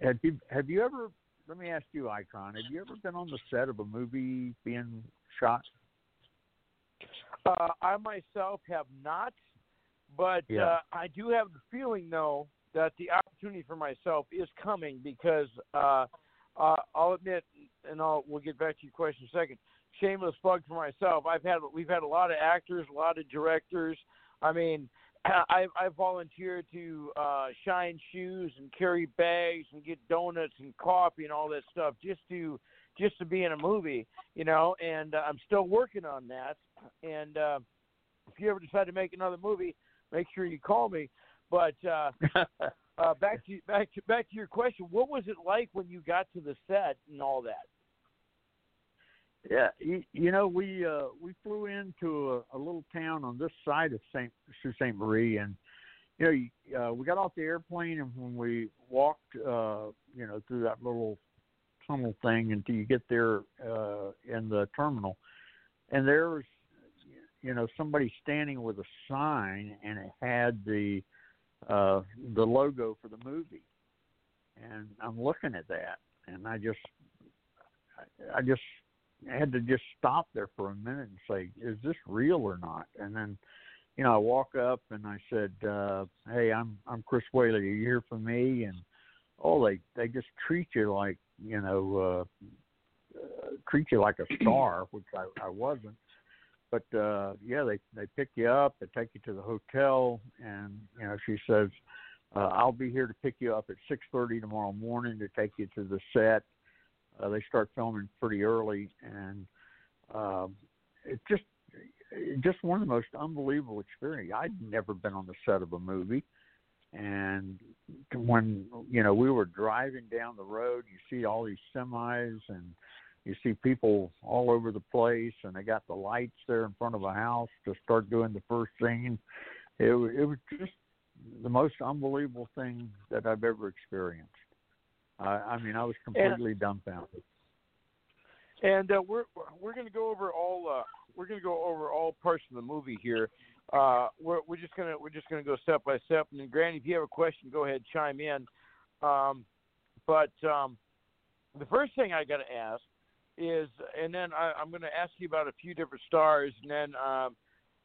have you have you ever? Let me ask you, Icon. Have you ever been on the set of a movie being shot? Uh, I myself have not, but Yeah. uh, I do have the feeling though that the opportunity for myself is coming because uh, uh, I'll admit, and I'll we'll get back to your question in a second. Shameless plug for myself. I've had we've had a lot of actors, a lot of directors. I mean, (coughs) I I volunteered to uh, shine shoes and carry bags and get donuts and coffee and all that stuff just to just to be in a movie, you know. And uh, I'm still working on that. And uh, if you ever decide to make another movie, make sure you call me. But uh, (laughs) uh, back to back to back to your question. What was it like when you got to the set and all that? Yeah, you, know, we uh we flew into a, a little town on this side of Saint Sault Ste. Marie, and you know, uh, we got off the airplane, and when we walked, uh, you know, through that little tunnel thing until you get there uh in the terminal, and there was, you know, somebody standing with a sign, and it had the uh the logo for the movie, and I'm looking at that, and I just, I, I just I had to just stop there for a minute and say, "Is this real or not?" And then, you know, I walk up and I said, uh, "Hey, I'm I'm Chris Whaley. Are you here for me?" And oh, they they just treat you like you know, uh, uh, treat you like a (clears throat) star, which I, I wasn't. But uh, yeah, they they pick you up, they take you to the hotel, and you know, she says, uh, "I'll be here to pick you up at six thirty tomorrow morning to take you to the set." Uh, they start filming pretty early, and um, it's just just one of the most unbelievable experiences. I'd never been on the set of a movie, and when you know we were driving down the road, you see all these semis and you see people all over the place, and they got the lights there in front of a house to start doing the first scene. It it was just the most unbelievable thing that I've ever experienced. I, I mean, I was completely dumbfounded. And uh, we're we're going to go over all uh, we're going to go over all parts of the movie here. Uh, we're we're just gonna we're just gonna go step by step. And then, Granny, if you have a question, go ahead, chime in. Um, but um, the first thing I got to ask is, and then I, I'm going to ask you about a few different stars, and then um,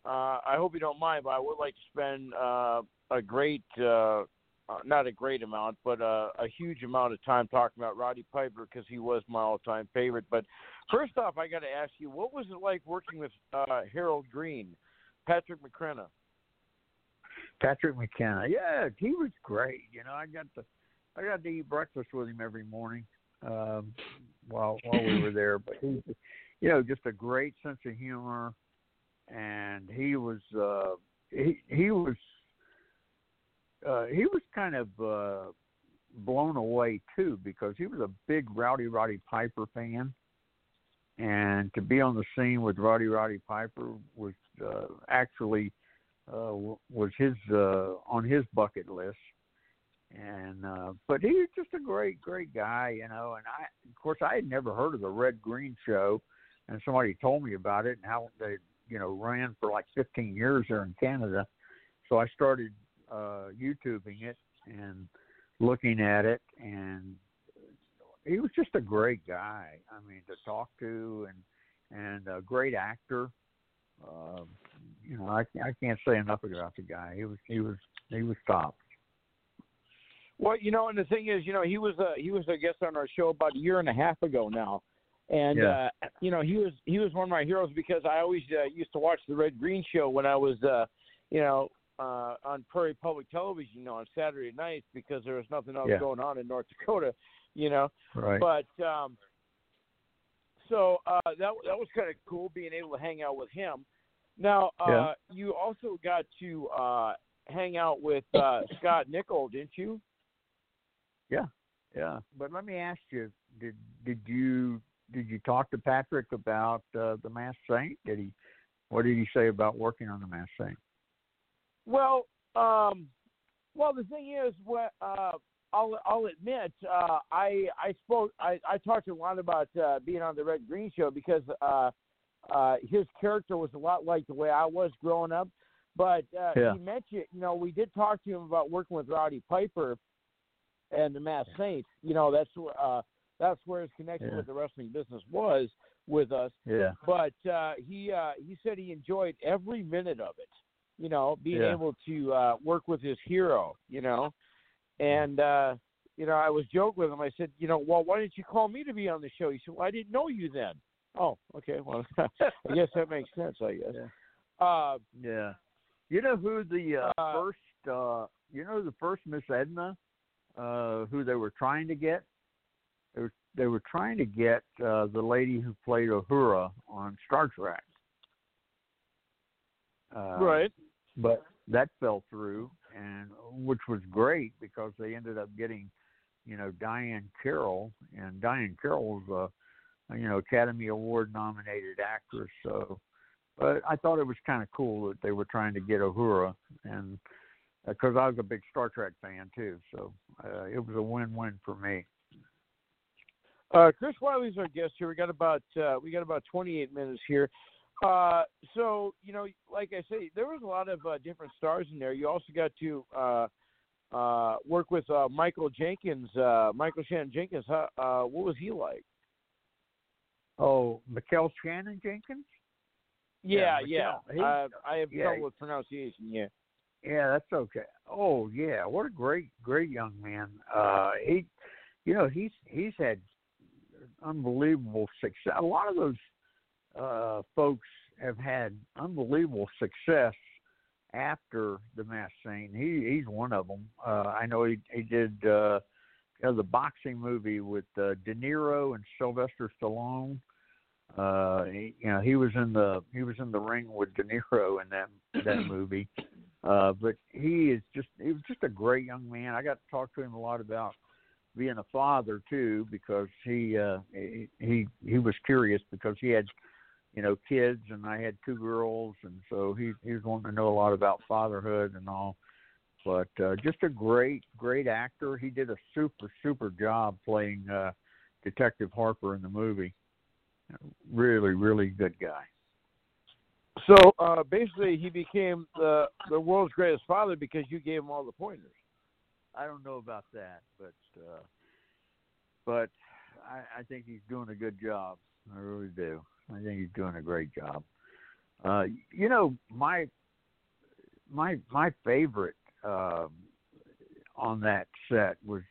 uh, I hope you don't mind, but I would like to spend uh, a great, uh, uh, not a great amount, but uh, a huge amount of time talking about Roddy Piper because he was my all-time favorite. But first off, I got to ask you, what was it like working with uh, Harold Green, Patrick McCrenna? Patrick McKenna, yeah, he was great. You know, I got to I got to eat breakfast with him every morning um, while while we were there. But he, you know, just a great sense of humor, and he was uh, he he was uh, he was kind of uh, blown away too because he was a big Rowdy Roddy Piper fan, and to be on the scene with Rowdy Roddy Piper was uh, actually uh, was his uh, on his bucket list. And uh, but he was just a great, great guy, you know. And I, of course, I had never heard of the Red Green Show, and somebody told me about it and how they, you know, ran for like 15 years there in Canada. So I started uh, YouTubing it and looking at it, and he was just a great guy. I mean, to talk to and and a great actor. Uh, you know, I I can't say enough about the guy. He was he was he was top. Well, you know, and the thing is, you know, he was a he was a guest on our show about a year and a half ago now, and Yeah. uh, you know, he was he was one of my heroes because I always uh, used to watch the Red Green Show when I was, uh, you know, uh, on Prairie Public Television, you know, on Saturday nights because there was nothing else Yeah. going on in North Dakota, you know. Right. But um, so uh, that that was kind of cool being able to hang out with him. Now uh, Yeah. you also got to uh, hang out with uh, Scott Nickel, didn't you? Yeah, yeah. but let me ask you: Did did you did you talk to Patrick about uh, the Masked Saint? Did he? What did he say about working on the Masked Saint? Well, um, well, the thing is, what uh, I'll I'll admit, uh, I I spoke, I I talked a lot about uh, being on the Red Green Show because uh, uh, his character was a lot like the way I was growing up. But uh, Yeah. he mentioned, you know, we did talk to him about working with Rowdy Piper and the Masked Saints. You know, that's where uh, that's where his connection Yeah. with the wrestling business was with us Yeah, but uh, he uh, he said he enjoyed every minute of it. You know, being Yeah. able to uh, work with his hero. You know, and uh, you know, I was joking with him. I said, you know, well, why didn't you call me to be on the show? He said, well, I didn't know you then. Oh, okay. Well, (laughs) I guess that makes sense. I guess. Uh, yeah. You know who the uh, Uh, first? Uh, you know the first Miss Edna, uh, who they were trying to get. They were they were trying to get uh, the lady who played Uhura on Star Trek. Uh, right. But that fell through, and which was great because they ended up getting, you know, Diahann Carroll, and Diahann Carroll was a, you know, Academy Award nominated actress. So, but I thought it was kind of cool that they were trying to get Uhura, and because I was a big Star Trek fan too, so uh, it was a win-win for me. Uh, Chris Whaley's our guest here. We got about uh, we got about 28 minutes here. Uh, so you know, like I say, there was a lot of uh, different stars in there. You also got to uh, uh, work with uh, Michael Jenkins, uh, Michael Shannon Jenkins. Huh? Uh, what was he like? Oh, Michael Shannon Jenkins. Yeah, Yeah, yeah. He- Uh, I have yeah, trouble with pronunciation. Yeah. Yeah, that's okay. Oh yeah, what a great, great young man. Uh, he, you know, he's he's had unbelievable success. A lot of those uh, folks have had unbelievable success after the Masked Saint. He he's one of them. Uh, I know he he did uh, you know, the boxing movie with uh, De Niro and Sylvester Stallone. Uh, he, you know, he was in the he was in the ring with De Niro in that that (clears throat) movie. Uh, but he is just he was just a great young man. I got to talk to him a lot about being a father too because he uh he he, he was curious because he had you know kids and I had two girls and so he he was wanting to know a lot about fatherhood and all. But uh, just a great great actor. He did a super super job playing uh Detective Harper in the movie. Really really good guy. So uh, basically, he became the the world's greatest father because you gave him all the pointers. I don't know about that, but uh, but I, I think he's doing a good job. I really do. I think he's doing a great job. Uh, you know, my my my favorite uh, on that set was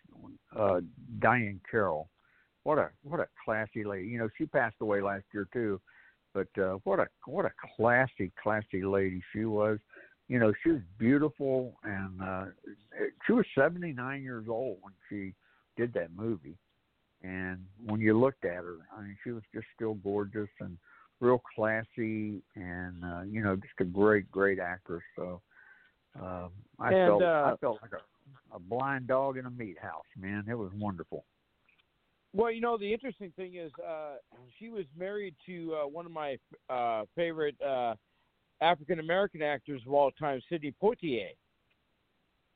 uh, Diahann Carroll. What a what a classy lady. You know, she passed away last year too, but uh, what a what a classy classy lady she was. You know, she was beautiful, and uh, she was 79 years old when she did that movie. And when you looked at her, I mean, she was just still gorgeous and real classy, and uh, you know, just a great, great actress. So um, I And, felt uh, I felt like a a blind dog in a meat house, man. It was wonderful. Well, you know, the interesting thing is, uh, she was married to uh, one of my uh, favorite uh, African American actors of all time, Sidney Poitier.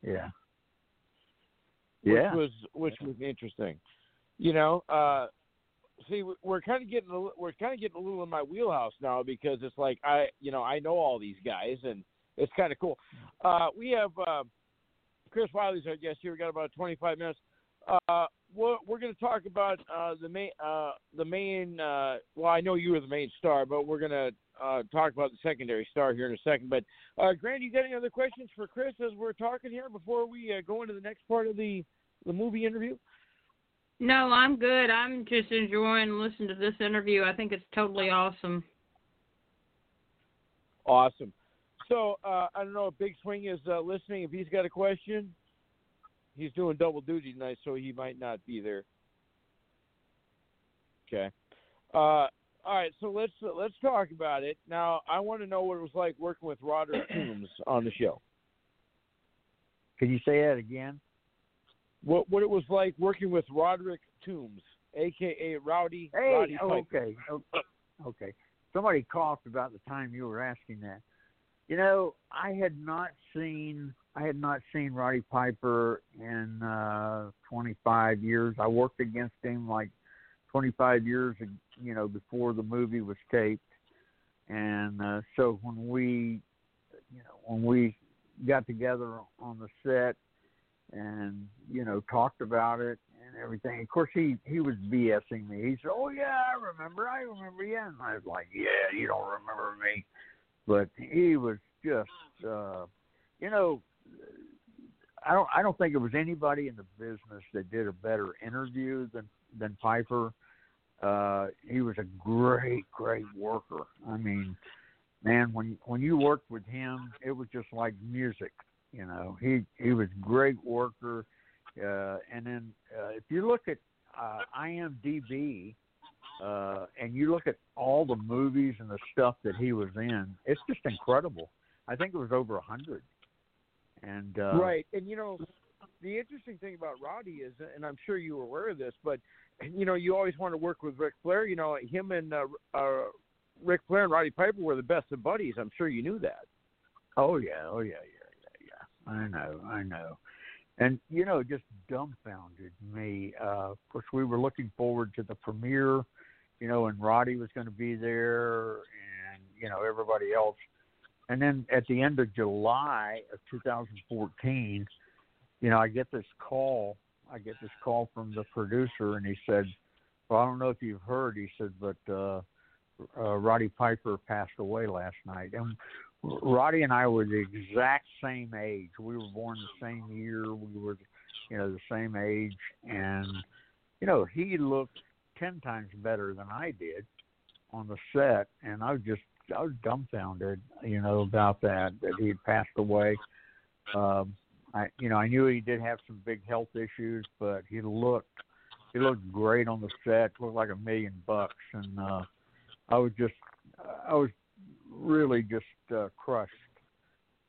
Yeah. which Yeah. was which was interesting. You know, uh, see, we- we're kind of getting a, we're kind of getting a little in my wheelhouse now because it's like I, you know, I know all these guys and it's kind of cool. Uh, we have uh, Chris Whaley's our guest here. We got about 25 minutes. Uh, we're we're going to talk about uh, the main uh, the main. Uh, well, I know you were the main star, but we're going to uh, talk about the secondary star here in a second. But uh, Grant, you got any other questions for Chris as we're talking here before we uh, go into the next part of the the movie interview? No, I'm good. I'm just enjoying listening to this interview. I think it's totally awesome. Awesome. So uh, I don't know if Big Swing is uh, listening. If he's got a question, he's doing double duty tonight, so he might not be there. Okay. Uh, all right. So let's let's talk about it now. I want to know what it was like working with Roderick Toombs on the show. Could you say that again? What what it was like working with Roderick Toombs, aka Rowdy Hey, Roddy oh, okay, okay. Somebody coughed about the time you were asking that. You know, I had not seen I had not seen Roddy Piper in uh 25 years. I worked against him like 25 years, you know, before the movie was taped, and uh, so when we, you know, when we got together on the set and you know talked about it and everything. Of course, he he was BSing me. He said, "Oh yeah, I remember. I remember you." And I was like, "Yeah, you don't remember me," but he was just, uh, you know, I don't I don't think there was anybody in the business that did a better interview than than Piper. Uh, he was a great, great worker. I mean, man, when when you worked with him, it was just like music. You know, he he was great worker. Uh, and then uh, if you look at uh, IMDb uh, and you look at all the movies and the stuff that he was in, it's just incredible. I think it was over a hundred. And uh, Right, and you know, the interesting thing about Roddy is, and I'm sure you were aware of this, but you know, you always want to work with Ric Flair. You know, him and uh, uh, Ric Flair and Roddy Piper were the best of buddies. I'm sure you knew that. Oh yeah, oh yeah. I know, I know. And you know, just dumbfounded me. Uh, of course, we were looking forward to the premiere, you know, and Roddy was going to be there, and you know everybody else. And then at the end of July of 2014, you know, I get this call. I get this call from the producer, and he said, "Well, I don't know if you've heard." He said, "But uh, uh, Roddy Piper passed away last night." And Roddy and I were the exact same age. We were born the same year. We were, you know, the same age, and you know, he looked ten times better than I did on the set, and I was just, I was dumbfounded, you know, about that that he had passed away. Um, I, you know, I knew he did have some big health issues, but he looked, he looked great on the set. Looked like a million bucks, and uh, I was just, I was really just uh, crushed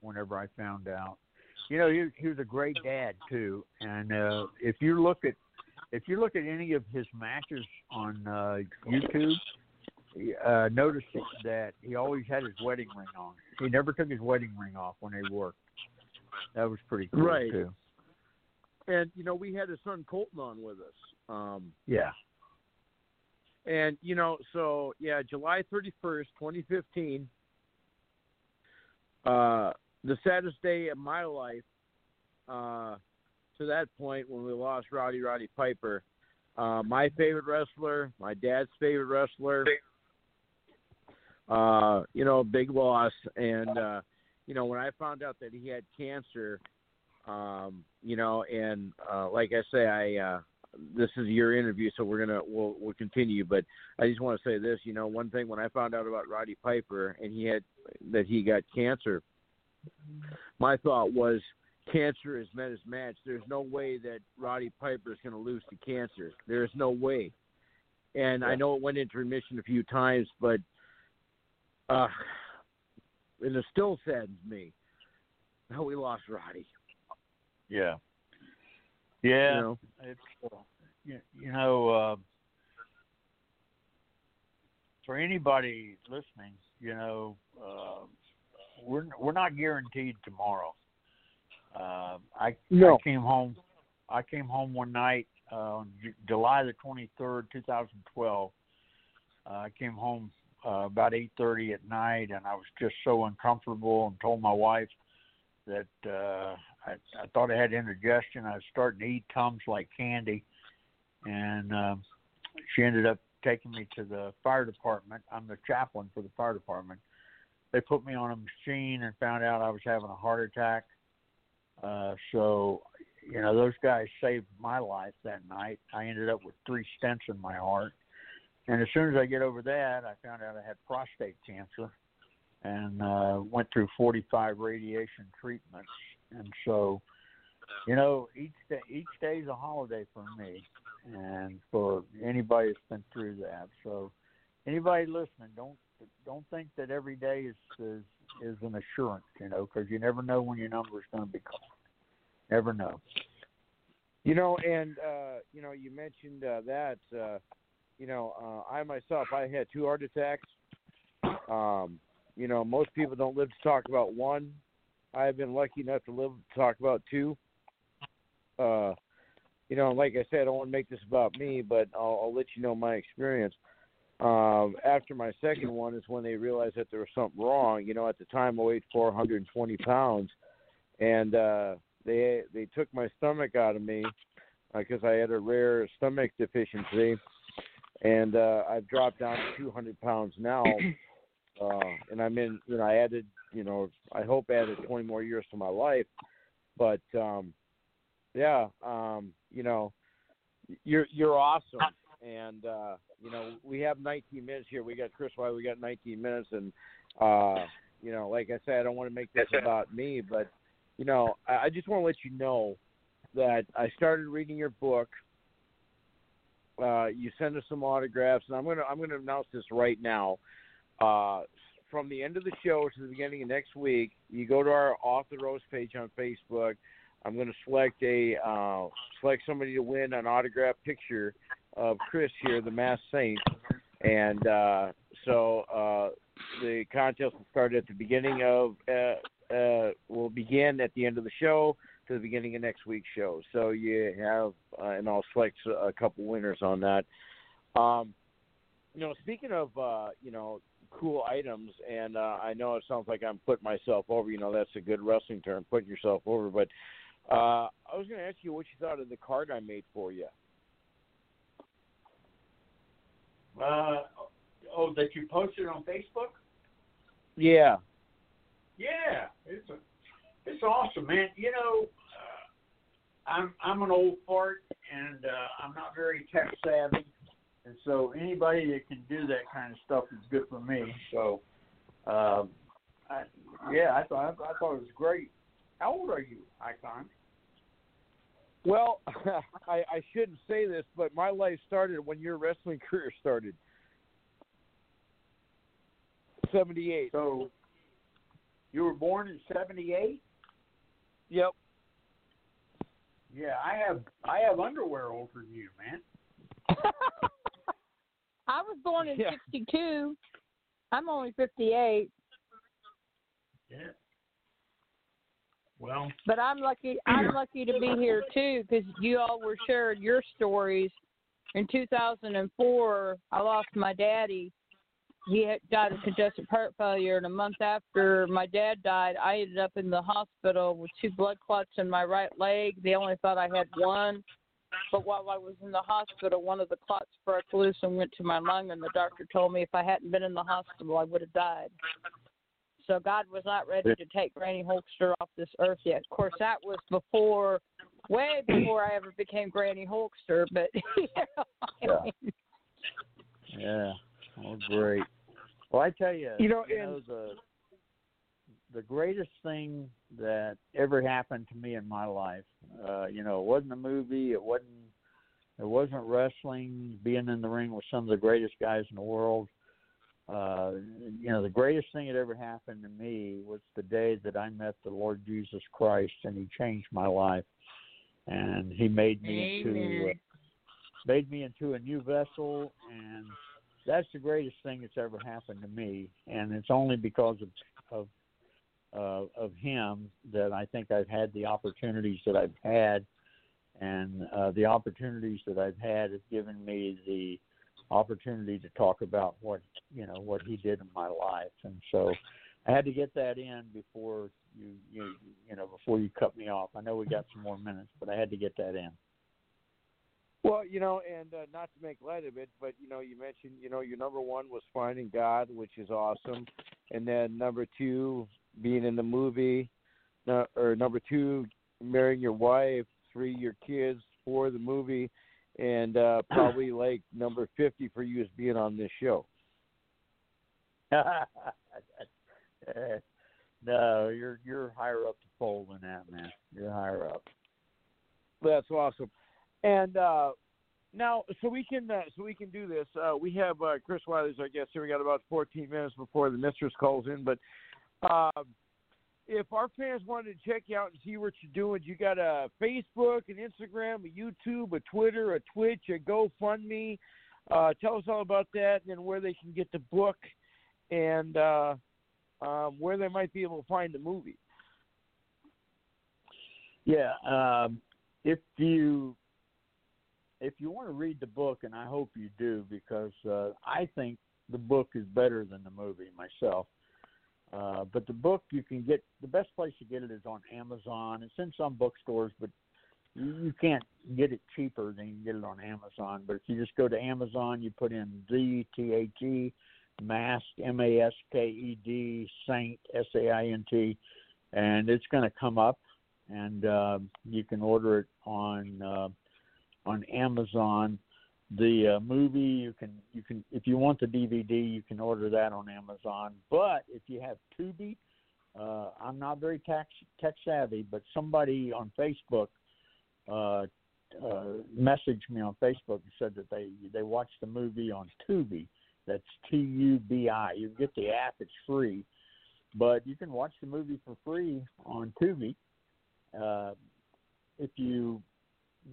whenever I found out. You know, he, he was a great dad too, and uh, if you look at if you look at any of his matches on uh, YouTube, uh, notice that he always had his wedding ring on. He never took his wedding ring off when they worked. That was pretty cool Right. too. And you know, we had his son Colton on with us. Um, Yeah. and you know, so yeah, July 31st, 2015. Uh, the saddest day of my life. Uh, to that point when we lost Roddy Roddy Piper, uh, my favorite wrestler, my dad's favorite wrestler. Uh, you know, big loss, and uh, you know when I found out that he had cancer, um, you know, and uh, like I say, I uh, this is your interview, so we're gonna we'll we'll continue. But I just want to say this, you know, one thing when I found out about Roddy Piper and he had that he got cancer, my thought was cancer is met his match. There's no way that Roddy Piper is going to lose to cancer. There is no way. And I know it went into remission a few times, but uh, and it still saddens me how we lost Roddy. Yeah. Yeah, You know? it's uh, you, you know uh, for anybody listening, you know, uh, we're we're not guaranteed tomorrow. Uh, I No. I came home. I came home one night uh, on J- July the twenty third, two thousand twelve. Uh, I came home uh, about eight thirty at night, and I was just so uncomfortable, and told my wife that uh, I, I thought I had indigestion. I was starting to eat tums like candy, and um, she ended up taking me to the fire department. I'm the chaplain for the fire department. They put me on a machine and found out I was having a heart attack. Uh, so, you know, those guys saved my life that night. I ended up with three stents in my heart. And as soon as I get over that, I found out I had prostate cancer and uh, went through 45 radiation treatments. And so, you know, each day each day is a holiday for me, and for anybody that's been through that. So, anybody listening, don't don't think that every day is is, is an assurance, you know, because you never know when your number is going to be called. Never know. You know, and uh, you know, you mentioned uh, that. Uh, you know, uh, I myself, I had two heart attacks. Um, you know, most people don't live to talk about one. I have been lucky enough to live to talk about two. Uh, you know, like I said, I don't want to make this about me, but I'll, I'll let you know my experience. Um, after my second one is when they realized that there was something wrong. You know, at the time I weighed 420 pounds, and uh, they they took my stomach out of me because I had a rare stomach deficiency, and uh, I've dropped down to 200 pounds now. (clears throat) Uh, and I'm in, you know, I added, you know, I hope added 20 more years to my life, but um, yeah, um, you know, you're you're awesome, and uh, you know, we have 19 minutes here. We got Chris White, we got 19 minutes, and uh, you know, like I said, I don't want to make this about me, but you know, I, I just want to let you know that I started reading your book. Uh, you send us some autographs, and I'm gonna I'm gonna announce this right now. Uh, from the end of the show to the beginning of next week, you go to our Off the Rose page on Facebook. I'm going to select a uh, select somebody to win an autographed picture of Chris here, the Masked Saint, and uh, so uh, the contest will start at the beginning of uh, uh, will begin at the end of the show to the beginning of next week's show. So you have, and I'll select a couple winners on that. Um, you know, speaking of, you know, cool items, and uh, I know it sounds like I'm putting myself over. You know, that's a good wrestling term, putting yourself over. But uh, I was going to ask you what you thought of the card I made for you. Uh, oh, that you posted on Facebook? Yeah. Yeah, it's a, it's awesome, man. You know, uh, I'm I'm an old fart, and uh, I'm not very tech savvy, and so anybody that can do that kind of stuff is good for me. So, um, I, yeah, I thought I thought it was great. How old are you, Icon? Well, (laughs) I, I shouldn't say this, but my life started when your wrestling (laughs) career started. Seventy-eight. So, you were born in '78. Yep. Yeah, I have I have underwear older than you, man. (laughs) I was born in Yeah. '62. I'm only 58, Yeah. Well, but I'm lucky. I'm lucky to be here too because you all were sharing your stories. In 2004, I lost my daddy. He had died of congestive heart failure, and a month after my dad died, I ended up in the hospital with two blood clots in my right leg. They only thought I had one, but while I was in the hospital, one of the clots broke loose and went to my lung, and the doctor told me if I hadn't been in the hospital, I would have died. So God was not ready to take Granny Hulkster off this earth yet. Of course, that was before, way before I ever became Granny Hulkster. But (laughs) you know, I Yeah. mean, Yeah. Oh, great. Well, I tell you, You know, you and- know the the greatest thing that ever happened to me in my life. Uh, you know, it wasn't a movie. It wasn't. It wasn't wrestling. Being in the ring with some of the greatest guys in the world. Uh, you know, the greatest thing that ever happened to me was the day that I met the Lord Jesus Christ, and He changed my life. and He made me into Amen. made me into a new vessel, and that's the greatest thing that's ever happened to me. And it's only because of of uh, of Him that I think I've had the opportunities that I've had, and uh, the opportunities that I've had have given me the opportunity to talk about what you know what He did in my life, and so. I had to get that in before you you you know before you cut me off. I know we got some more minutes, but I had to get that in. Well, you know, and uh, not to make light of it, but you know, you mentioned, you know, your number one was finding God, which is awesome, and then number two, being in the movie, no, or number two, marrying your wife, three, your kids, four, the movie, and uh (clears throat) probably like number fifty for you is being on this show. (laughs) No, you're you're higher up the pole than that, man. You're higher up. That's awesome. And uh now, so we can uh, so we can do this. Uh, we have uh, Chris Whaley as our guest here. We got about 14 minutes before the mistress calls in. But um, if our fans wanted to check you out and see what you're doing, you got a Facebook, an Instagram, a YouTube, a Twitter, a Twitch, a GoFundMe. Uh, tell us all about that, and where they can get the book, and uh, um, where they might be able to find the movie. Yeah, um, if you if you want to read the book, and I hope you do, because uh, I think the book is better than the movie myself. Uh, but the book you can get the best place to get it is on Amazon. It's in some bookstores, but you, can't get it cheaper than you can get it on Amazon. But if you just go to Amazon, you put in the T H E Masked M A S K E D Saint S A I N T, and it's going to come up, and uh, you can order it on uh, on Amazon. The uh, movie you can you can if you want the DVD you can order that on Amazon. But if you have Tubi, uh, I'm not very tech tech savvy, but somebody on Facebook uh, uh, messaged me on Facebook and said that they they watched the movie on Tubi. That's T U B I. You get the app; it's free, but you can watch the movie for free on Tubi. Uh, if you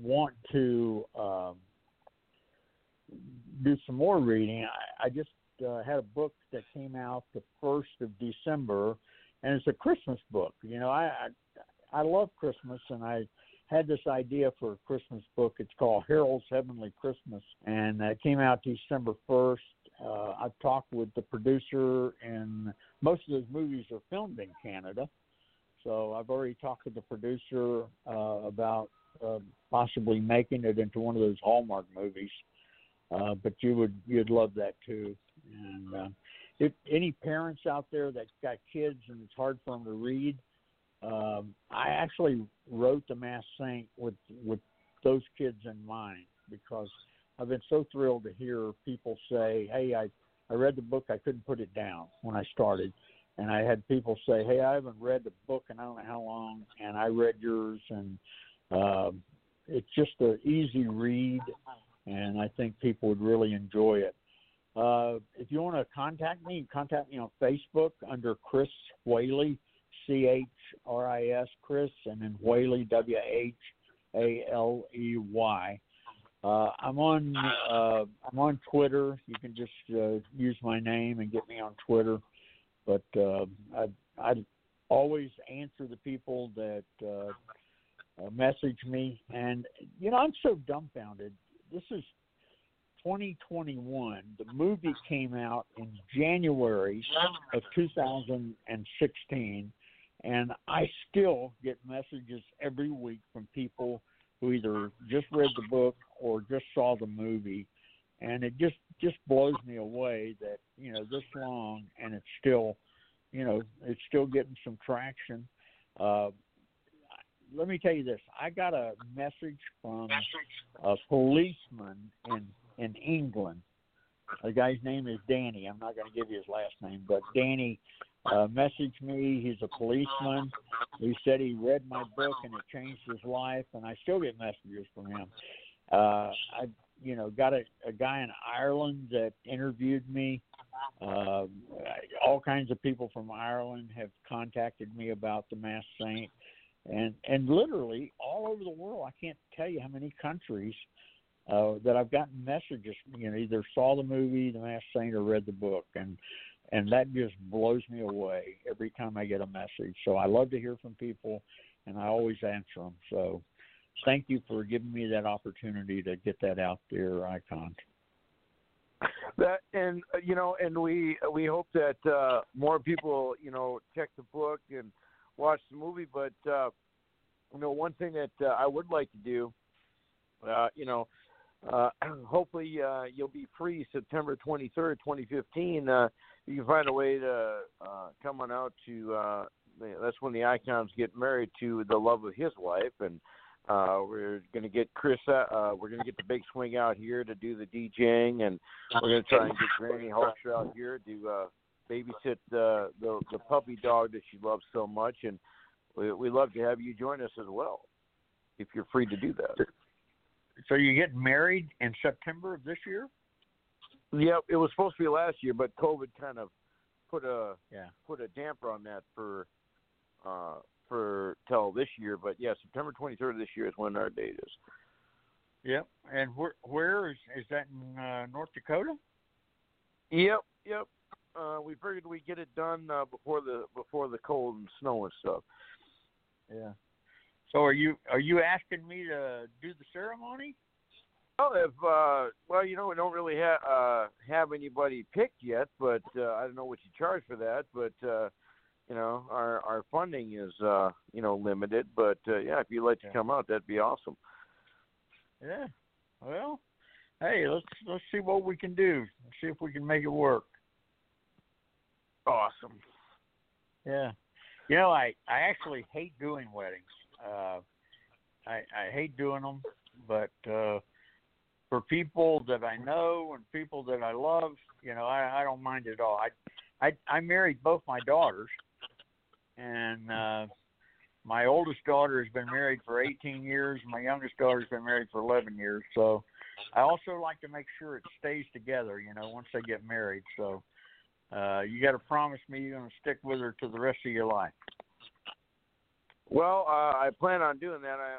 want to um, do some more reading, I, I just uh, had a book that came out the first of December, and it's a Christmas book. You know, I I, I love Christmas, and I had this idea for a Christmas book. It's called Harold's Heavenly Christmas, and it came out December first. Uh, I've talked with the producer, and most of those movies are filmed in Canada. So I've already talked to the producer uh, about uh, possibly making it into one of those Hallmark movies. Uh, but you would you'd love that too. And uh, if any parents out there that got kids and it's hard for them to read, um, I actually wrote the Masked Saint with with those kids in mind because I've been so thrilled to hear people say, "Hey, I I read the book, I couldn't put it down when I started." And I had people say, "Hey, I haven't read the book in I don't know how long, and I read yours, and um, it's just an easy read, and I think people would really enjoy it. Uh, if you want to contact me, contact me on Facebook under Chris Whaley, C H R I S, Chris, and then Whaley, W H A L E Y. Uh, I'm on uh, I'm on Twitter. You can just uh, use my name and get me on Twitter. But uh, I I always answer the people that uh, uh, message me, and you know I'm so dumbfounded. This is 2021. The movie came out in January of 2016, and I still get messages every week from people who either just read the book or just saw the movie, and it just just blows me away that you know this long and it's still, you know, it's still getting some traction. Uh, let me tell you this: I got a message from a policeman in in England. The guy's name is Danny. I'm not going to give you his last name, but Danny uh, messaged me. He's a policeman. He said he read my book and it changed his life, and I still get messages from him. Uh, I, you know, got a, a guy in Ireland that interviewed me. Uh, all kinds of people from Ireland have contacted me about the Masked Saint. And and literally all over the world. I can't tell you how many countries uh, that I've gotten messages. You know, either saw the movie, The Masked Saint, or read the book, and and that just blows me away every time I get a message. So I love to hear from people, and I always answer them. So thank you for giving me that opportunity to get that out there, Icon. That and uh, you know, and we we hope that uh, more people you know check the book and watch the movie. But uh, you know, one thing that uh, I would like to do, uh, you know, uh, (clears throat) hopefully uh, you'll be free September 23rd, 2015. Uh, you can find a way to uh, come on out to. Uh, that's when the icons get married to the love of his wife, and uh, we're going to get Chris. Uh, we're going to get the big swing out here to do the DJing, and we're going to try and get Granny Hulkster out here to uh, babysit the, the the puppy dog that she loves so much, and we we love to have you join us as well, if you're free to do that. So you get married in September of this year? Yep, it was supposed to be last year, but COVID kind of put a Yeah. put a damper on that for uh for till this year. But yeah, September 23rd of this year is when our date is. Yep. And where where is is that in uh, North Dakota? Yep, yep. Uh, we figured we'd get it done uh, before the before the cold and snow and stuff. Yeah. So are you are you asking me to do the ceremony? Well, if uh, well, you know, we don't really have uh, have anybody picked yet, but uh, I don't know what you charge for that. But uh, you know, our our funding is uh, you know limited. But uh, yeah, if you'd like to come out, that'd be awesome. Yeah. Well, hey, let's let's see what we can do. See if we can make it work. Awesome. Yeah. You know, I I actually hate doing weddings. Uh, I I hate doing them, but uh, for people that I know and people that I love, you know, I I don't mind at all. I I I married both my daughters, and uh, my oldest daughter has been married for 18 years. My youngest daughter's been married for 11 years. So I also like to make sure it stays together. You know, once they get married. So uh, you got to promise me you're going to stick with her to the rest of your life. Well, uh, I plan on doing that. I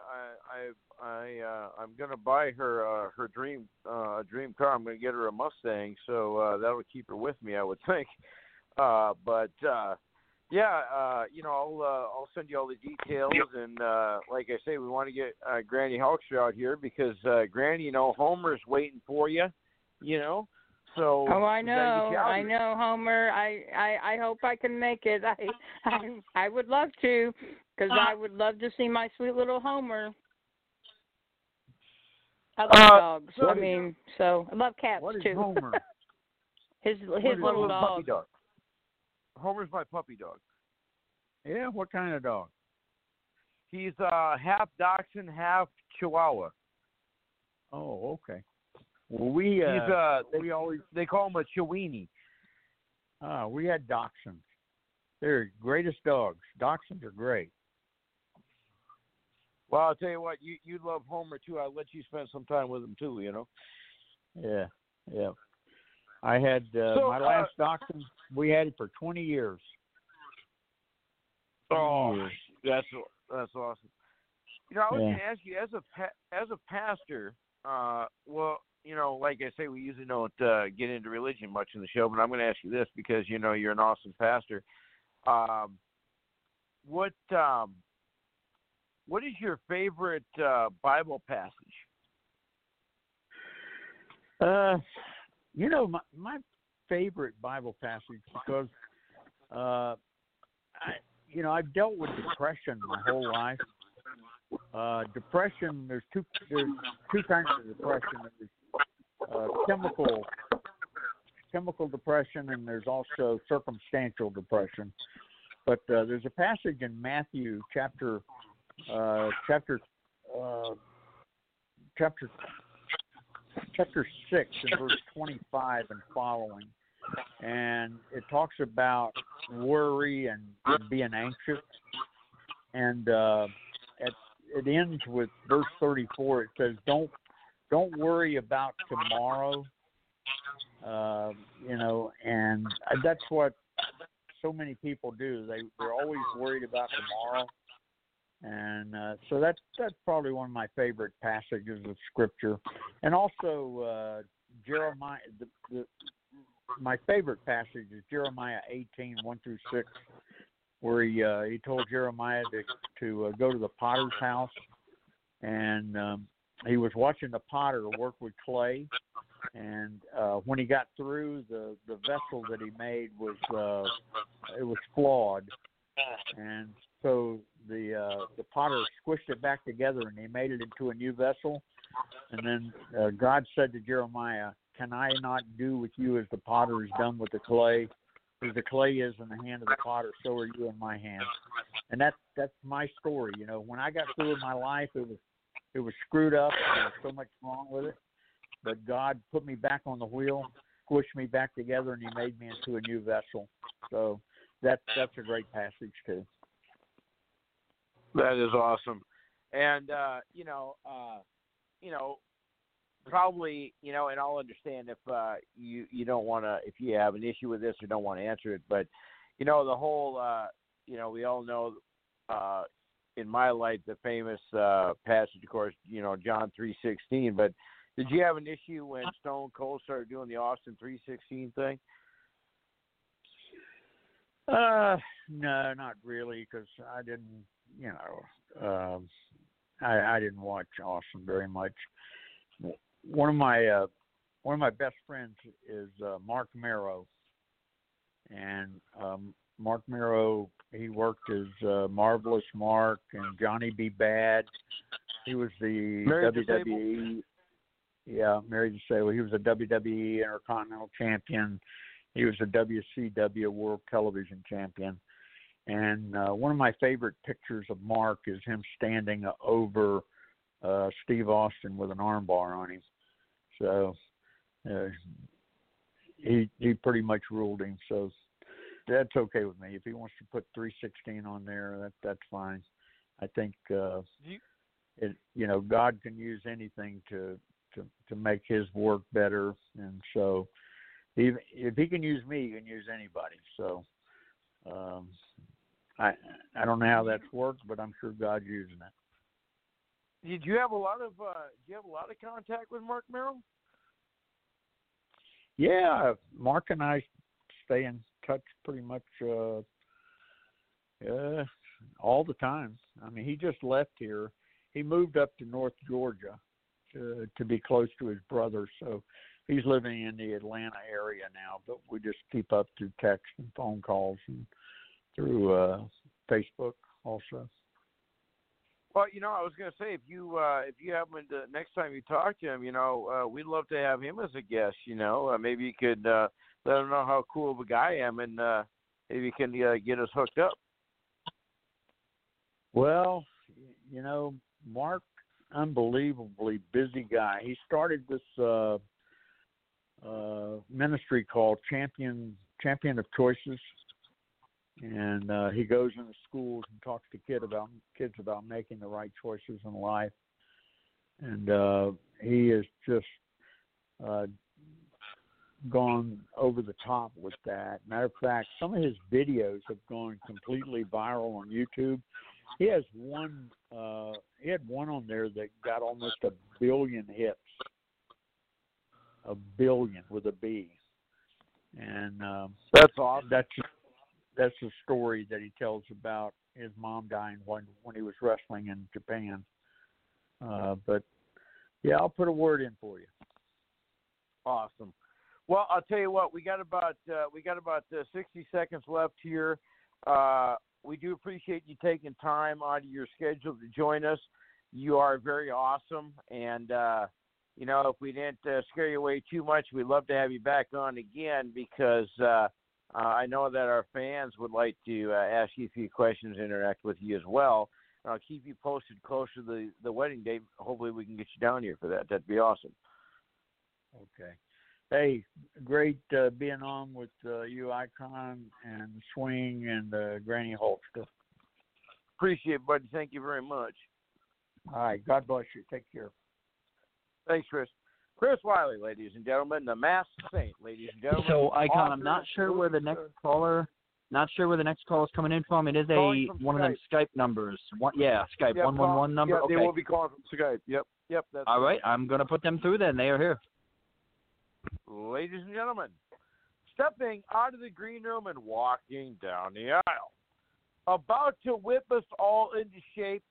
I I, I uh, I'm gonna buy her uh, her dream uh, dream car. I'm gonna get her a Mustang, so uh, that'll keep her with me, I would (laughs) think. Uh, but uh, yeah, uh, you know, I'll uh, I'll send you all the details, and uh, like I say, we want to get uh, Granny Hulkster out here because uh, Granny, you know, Homer's waiting for you. You know, so Oh, I we gotta get know, I know, Homer. I, I, I hope I can make it. I, (laughs) I, I would love to, because I would love to see my sweet little Homer. I love Uh, dogs. so- I mean, so I love cats What is too. Homer? (laughs) his his Homer's little my puppy dog. dog. Homer's my puppy dog. yeah, what kind of dog? He's uh, half Dachshund, half Chihuahua. Oh, okay. Well, we uh, He's uh, they, we always they call him a Chiweenie. uh, we had dachshunds. They're greatest dogs. Dachshunds are great. Well, I'll tell you what, you you love Homer too. I'll let you spend some time with him too. You know. Yeah, yeah. I had uh, So, my uh, last dachshund. We had it for twenty years. Oh, years. that's that's awesome. You know, I was Yeah. going to ask you as a as a pastor. Uh, well, you know, like I say, we usually don't uh, get into religion much in the show, but I'm going to ask you this because you know you're an awesome pastor. Um, what um, what is your favorite uh, Bible passage? Uh, you know, my my favorite Bible passage because, uh, I you know I've dealt with depression my whole life. Uh, depression. There's two there's two kinds of depression. There's uh, chemical chemical depression, and there's also circumstantial depression. But uh, there's a passage in Matthew chapter uh, chapter uh, chapter chapter 6 and verse 25 and following. And it talks about worry and, being anxious. And uh, it, it ends with verse 34. It says, "Don't don't worry about tomorrow." Uh, you know, and that's what so many people do. They they're always worried about tomorrow. and uh, so that's that's probably one of my favorite passages of scripture, and also uh, Jeremiah. The, the, my favorite passage is Jeremiah eighteen one through six, where he uh, he told Jeremiah to to uh, go to the potter's house, and um, he was watching the potter work with clay, and uh, when he got through, the the vessel that he made was uh, it was flawed, and so the uh, the potter squished it back together and he made it into a new vessel. And then uh, God said to Jeremiah, "Can I not do with you as the potter has done with the clay? As the clay is in the hand of the potter, so are you in my hand." And that's that's my story. You know, when I got through in my life, it was it was screwed up. There was so much wrong with it, but God put me back on the wheel, squished me back together, and He made me into a new vessel. So that's that's a great passage too. That is awesome, and uh, you know, uh, you know, probably, you know, and I'll understand if uh, you you don't want to, if you have an issue with this or don't want to answer it, but you know, the whole, uh, you know, we all know, uh, in my light, the famous uh, passage, of course, you know, John three sixteen. But did you have an issue when Stone Cold started doing the Austin three sixteen thing? Uh, no, not really, because I didn't, you know, um, I I didn't watch Austin very much. One of my uh, one of my best friends is uh, Marc Mero, and um, Marc Mero he worked as uh, Marvelous Mark and Johnny B. Bad. He was the Married WWE. Yeah, Mary Sable. He was a WWE Intercontinental Champion. He was a WCW World Television Champion. And uh, one of my favorite pictures of Mark is him standing over uh, Steve Austin with an armbar on him. So uh, he he pretty much ruled him. So that's okay with me. If he wants to put 316 on there, that that's fine. I think uh, You- it you know God can use anything to to to make His work better, and so even if He can use me, He can use anybody. So um, I I don't know how that's worked, but I'm sure God's using it. Did you have a lot of uh, do you have a lot of contact with Marc Mero? Yeah, Mark and I stay in touch pretty much uh uh all the time. I mean, he just left here. He moved up to North Georgia to to be close to his brother, so he's living in the Atlanta area now, but we just keep up through text and phone calls and through uh Facebook also. Well, you know, I was going to say if you uh, if you happen to next time you talk to him, you know, uh, we'd love to have him as a guest. You know, uh, maybe you could uh, let him know how cool of a guy I am, and uh, maybe you can uh, get us hooked up. Well, you know, Mark, unbelievably busy guy. He started this uh, uh, ministry called Champion Champion of Choices, and uh, he goes into schools and talks to kid about kids about making the right choices in life. And uh, he is just uh, gone over the top with that. Matter of fact, some of his videos have gone completely viral on YouTube he has one uh he had one on there that got almost a billion hits a billion with a b and um That's awesome. that's that's the story that he tells about his mom dying when when he was wrestling in japan uh but yeah i'll put a word in for you Awesome. Well, I'll tell you what. We got about uh, we got about uh, sixty seconds left here. Uh, we do appreciate you taking time out of your schedule to join us. You are very awesome, and uh, you know if we didn't uh, scare you away too much, we'd love to have you back on again because uh, I know that our fans would like to uh, ask you a few questions, interact with you as well. And I'll keep you posted closer to the the wedding date. Hopefully, we can get you down here for that. That'd be awesome. Okay. Hey, great uh, being on with uh, you, Icon, and Swing, and uh, Granny Hulkster. Appreciate it, buddy. Thank you very much. All right. God bless you. Take care. Thanks, Chris. Chris Whaley, ladies and gentlemen, the masked saint, ladies and gentlemen. So, Icon, I'm not sure where the next caller Not sure where the next call is coming in from. It is a one of them Skype numbers. One, yeah, Skype Yep, one one one number. Yeah, okay. they will be calling from Skype. Yep, yep. That's All right, I'm gonna put them through. Then they are here. Ladies and gentlemen, stepping out of the green room and walking down the aisle, about to whip us all into shape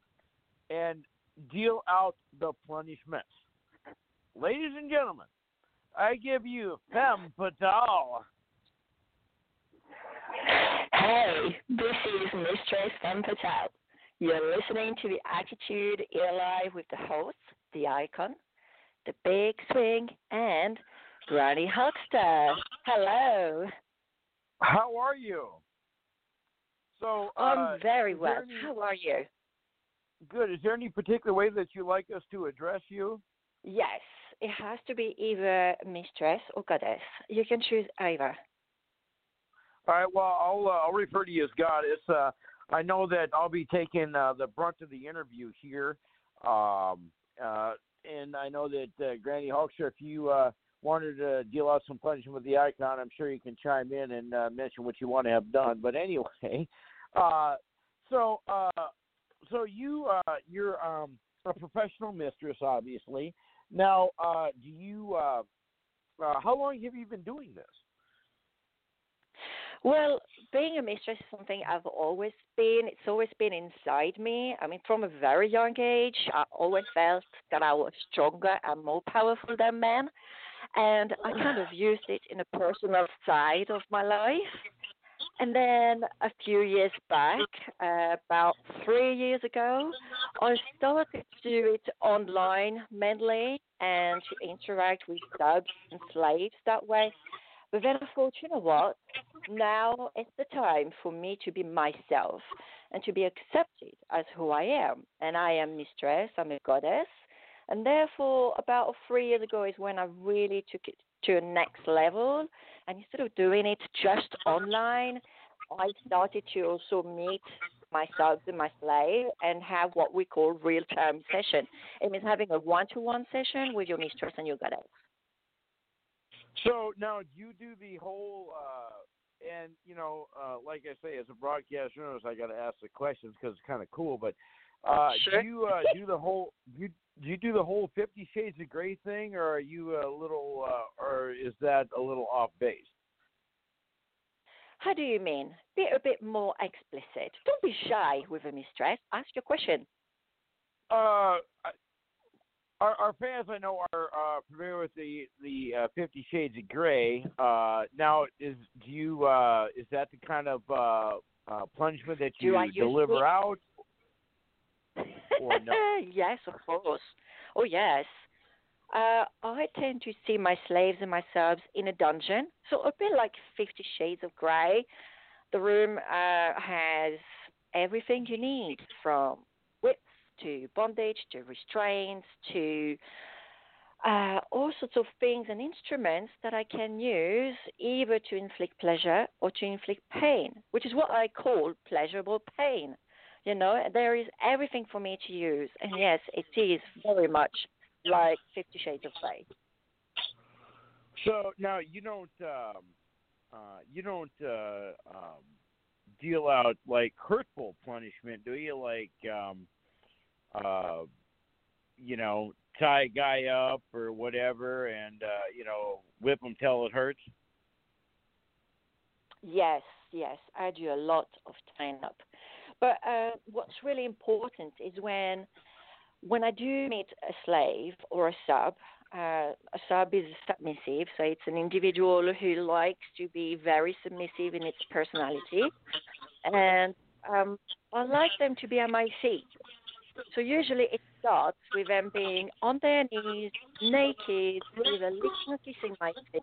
and deal out the punishments. Ladies and gentlemen, I give you Femme Fatale. Hey, this is Mistress Femme Fatale. You're listening to the Attitude Era Live with the host, the icon, the big swing, and Granny Hulkster. Hello. How are you? So, uh, I'm very well. any- How are you? good. Is there any particular way that you like us to address you? Yes, it has to be either mistress or goddess. You can choose either. All right. Well, I'll uh, I'll refer to you as Goddess. Uh, I know that I'll be taking uh, the brunt of the interview here, um, uh, and I know that uh, Granny Hulkster, if you uh, wanted to deal out some punishment with the icon, I'm sure you can chime in and uh, mention what you want to have done. But anyway, (laughs) uh, so uh, so you uh, you're um, a professional mistress, obviously. Now, uh, do you? Uh, uh, how long have you been doing this? Well, being a mistress is something I've always been. It's always been inside me. I mean, from a very young age, I always felt that I was stronger and more powerful than men. And I kind of used it in a personal side of my life. And then a few years back, uh, about three years ago, I started to do it online mainly and to interact with subs and slaves that way. But then I thought, you know what? Now is the time for me to be myself and to be accepted as who I am. And I am mistress, I'm a goddess. And therefore, about three years ago is when I really took it to a next level. And instead of doing it just online, I started to also meet my subs and my slave and have what we call real time session. It means having a one to one session with your mistress and your goddess. So now you do the whole, uh, and you know, uh, like I say, as a broadcast I got to ask the questions because it's kind of cool. But uh, Sure. do you uh, do the whole you do you do the whole Fifty Shades of Grey thing, or are you a little, uh, or is that a little off base? How do you mean? Be a bit more explicit. Don't be shy with a mistress. Ask your question. Uh, our, our fans, I know, are uh, familiar with the the uh, Fifty Shades of Grey. Uh, now, is do you uh, is that the kind of uh, uh, punishment that Do you I deliver out? No? (laughs) yes, of course. Oh, yes. Uh, I tend to see my slaves and my subs in a dungeon, so a bit like Fifty Shades of Grey. The room uh, has everything you need from whips to bondage to restraints to uh, all sorts of things and instruments that I can use either to inflict pleasure or to inflict pain, which is what I call pleasurable pain. You know, there is everything for me to use, and yes, it is very much like Fifty Shades of Grey. So now you don't um, uh, you don't uh, um, deal out like hurtful punishment, do you? Like um, uh, you know, tie a guy up or whatever, and uh, you know, whip him till it hurts. Yes, yes, I do a lot of tying up. But uh, what's really important is when when I do meet a slave or a sub. Uh, a sub is submissive, so it's an individual who likes to be very submissive in its personality, and um, I like them to be at my feet. So usually it starts with them being on their knees, naked, with a lick kissing my feet,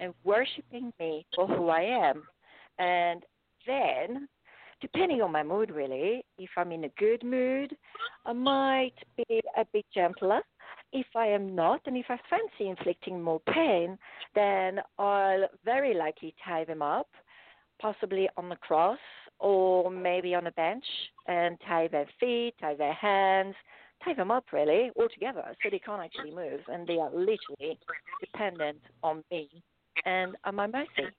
and worshiping me for who I am. And then, depending on my mood, really, if I'm in a good mood, I might be a bit gentler. If I am not, and if I fancy inflicting more pain, then I'll very likely tie them up, possibly on the cross or maybe on a bench, and tie their feet, tie their hands, tie them up really all together so they can't actually move and they are literally dependent on me and on my mercy.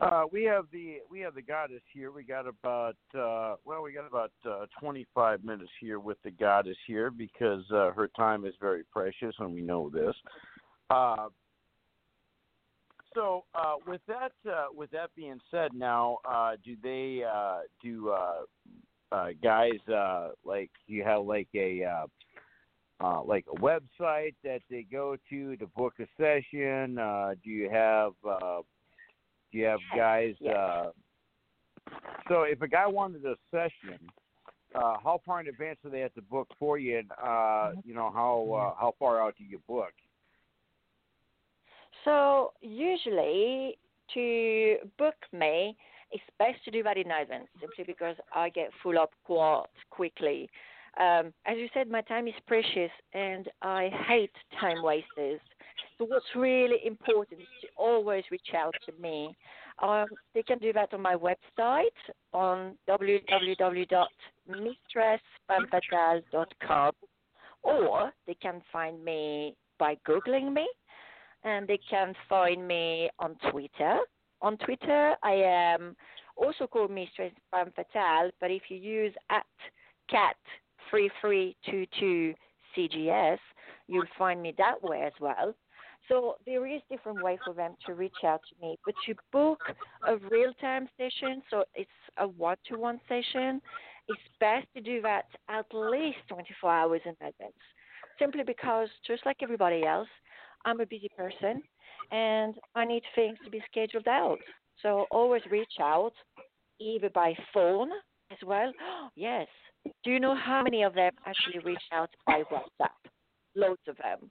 Uh, we have the we have the goddess here. We got about uh, well, we got about uh, 25 minutes here with the goddess here because uh, her time is very precious, and we know this. Uh, so, uh, with that uh, with that being said, now uh, do they uh, do uh, uh, guys uh, like you have like a uh, uh, like a website that they go to to book a session? Uh, do you have uh, you have guys? yes. Uh, so if a guy wanted a session, uh, how far in advance do they have to book for you? And uh, you know how uh, how far out do you book? So usually to book me, it's best to do that in advance, simply because I get full up quite quickly. Um, as you said, my time is precious, and I hate time wasters. So what's really important is to always reach out to me. Um, they can do that on my website on www.mistressfemfatale.com, or they can find me by googling me and they can find me on Twitter. On Twitter, I am also called Mistress Femme but if you use at cat3322CGS, you'll find me that way as well. So there is different way for them to reach out to me. But to book a real-time session, so it's a one-to-one session, it's best to do that at least 24 hours in advance. Simply because, just like everybody else, I'm a busy person and I need things to be scheduled out. So always reach out, either by phone as well. (gasps) yes. Do you know how many of them actually reach out by WhatsApp? Loads of them.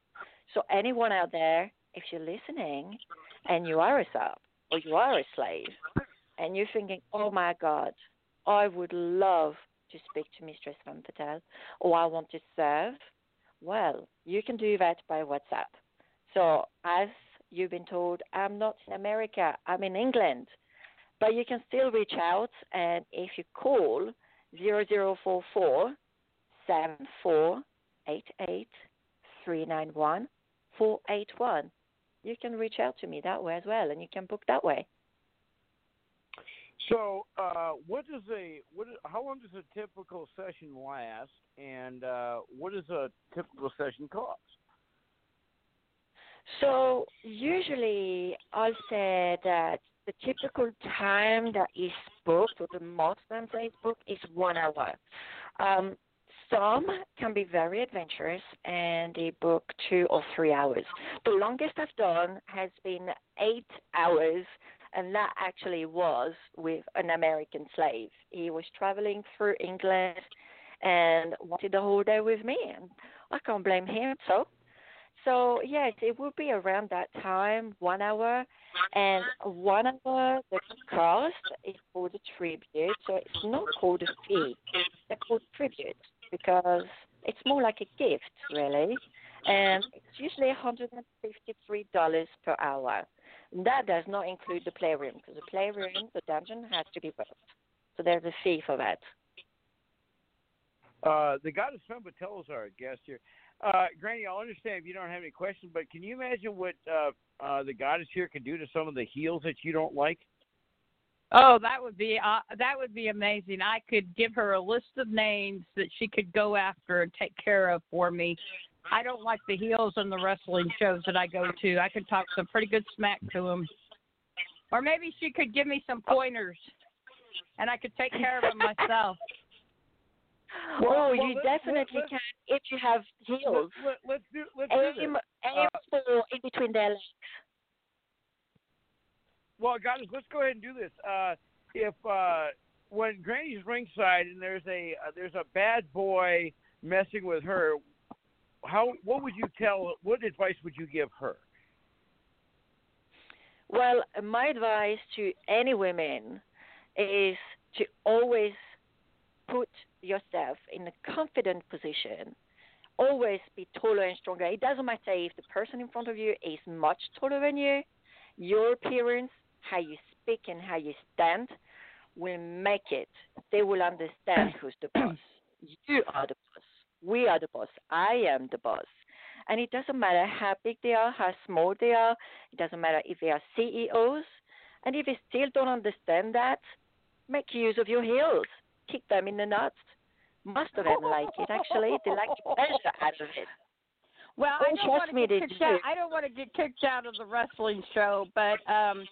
So anyone out there, if you're listening and you are a sub or you are a slave and you're thinking, oh my God, I would love to speak to Mistress Femme Fatale or I want to serve, well, you can do that by WhatsApp. So, as you've been told, I'm not in America, I'm in England. But you can still reach out, and if you call 0044 7488 391 481, you can reach out to me that way as well, and you can book that way. So, uh, what does a what? Is, how long does a typical session last, and uh, what does a typical session cost? So usually I'll say that the typical time that is booked, or the most times that is booked, is one hour. Um, some can be very adventurous and they book two or three hours. The longest I've done has been eight hours, and that actually was with an American slave. He was traveling through England and wanted the whole day with me, and I can't blame him. So so yes, it would be around that time, one hour, and one hour the cost is called a tribute. So it's not called a fee; they're called tribute because it's more like a gift, really. And it's usually $153 per hour. That does not include the playroom because the playroom, the dungeon, has to be booked. So there's a fee for that. Uh, the goddess Femme is our guest here. Uh, Granny, I'll understand if you don't have any questions, but can you imagine what uh, uh, the goddess here can do to some of the heels that you don't like? Oh, that would be uh, that would be amazing. I could give her a list of names that she could go after and take care of for me. I don't like the heels on the wrestling shows that I go to. I could talk some pretty good smack to them, or maybe she could give me some pointers, and I could take care of them myself. Well, Well, oh, well, you let's- definitely let's- can if you have heels. Let, let, us do let's Aim, this. aim Uh, for in between their legs. Well, goddess, let's go ahead and do this. Uh, if uh, when Granny's ringside and there's a uh, there's a bad boy messing with her, how what would you tell? What advice would you give her? Well, my advice to any women is to always put yourself in a confident position. Always be taller and stronger. It doesn't matter if the person in front of you is much taller than you. Your appearance, how you speak, and how you stand will make it. They will understand (clears throat) who's the boss. You are the boss. We are the boss. I am the boss. And it doesn't matter how big they are, how small they are. It doesn't matter if they are CEOs, And if they still don't understand that, make use of your heels. Kick them in the nuts. Most of them like it actually. They like the pleasure out of it. Well, Oh, I don't want to get kicked do. out. I don't want to get kicked out of the wrestling show, but um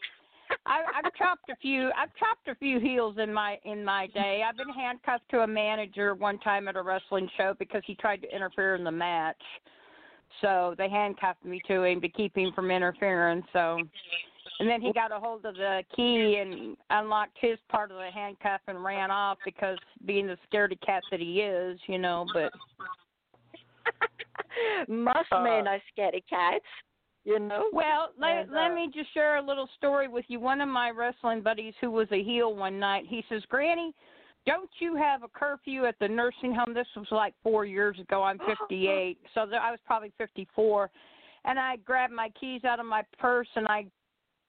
I, I've chopped a few. I've chopped a few heels in my in my day. I've been handcuffed to a manager one time at a wrestling show because he tried to interfere in the match. So they handcuffed me to him to keep him from interfering. So, and then he got a hold of the key and unlocked his part of the handcuff and ran off because being the scaredy cat that he is, you know. But (laughs) Most Uh, men are scaredy cats, you know. Well, let, And, let uh, me just share a little story with you. One of my wrestling buddies who was a heel one night, he says, Granny, don't you have a curfew at the nursing home? This was like four years ago. I'm (gasps) 58, so th- I was probably 54. And I grabbed my keys out of my purse and I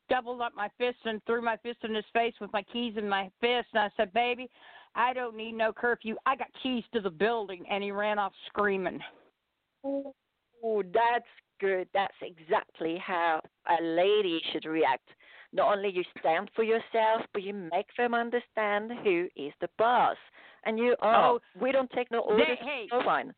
doubled up my fist and threw my fist in his face with my keys in my fist. And I said, Baby, I don't need no curfew. I got keys to the building. And he ran off screaming. Oh, that's good. That's exactly how a lady should react. Not only you stand for yourself, but you make them understand who is the boss. And you are. Oh, we don't take no orders hey. from no.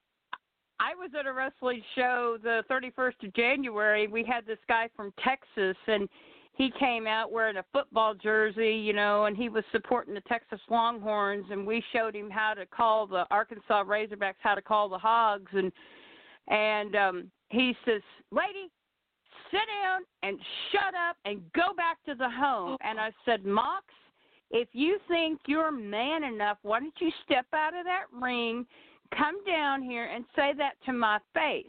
I was at a wrestling show the 31st of January. We had this guy from Texas, and he came out wearing a football jersey, you know, and he was supporting the Texas Longhorns. And we showed him how to call the Arkansas Razorbacks, how to call the Hogs, and and um, he says, "Lady, sit down and shut up and go back to the home." Oh. And I said, "Mox, if you think you're man enough, why don't you step out of that ring?" come down here and say that to my face.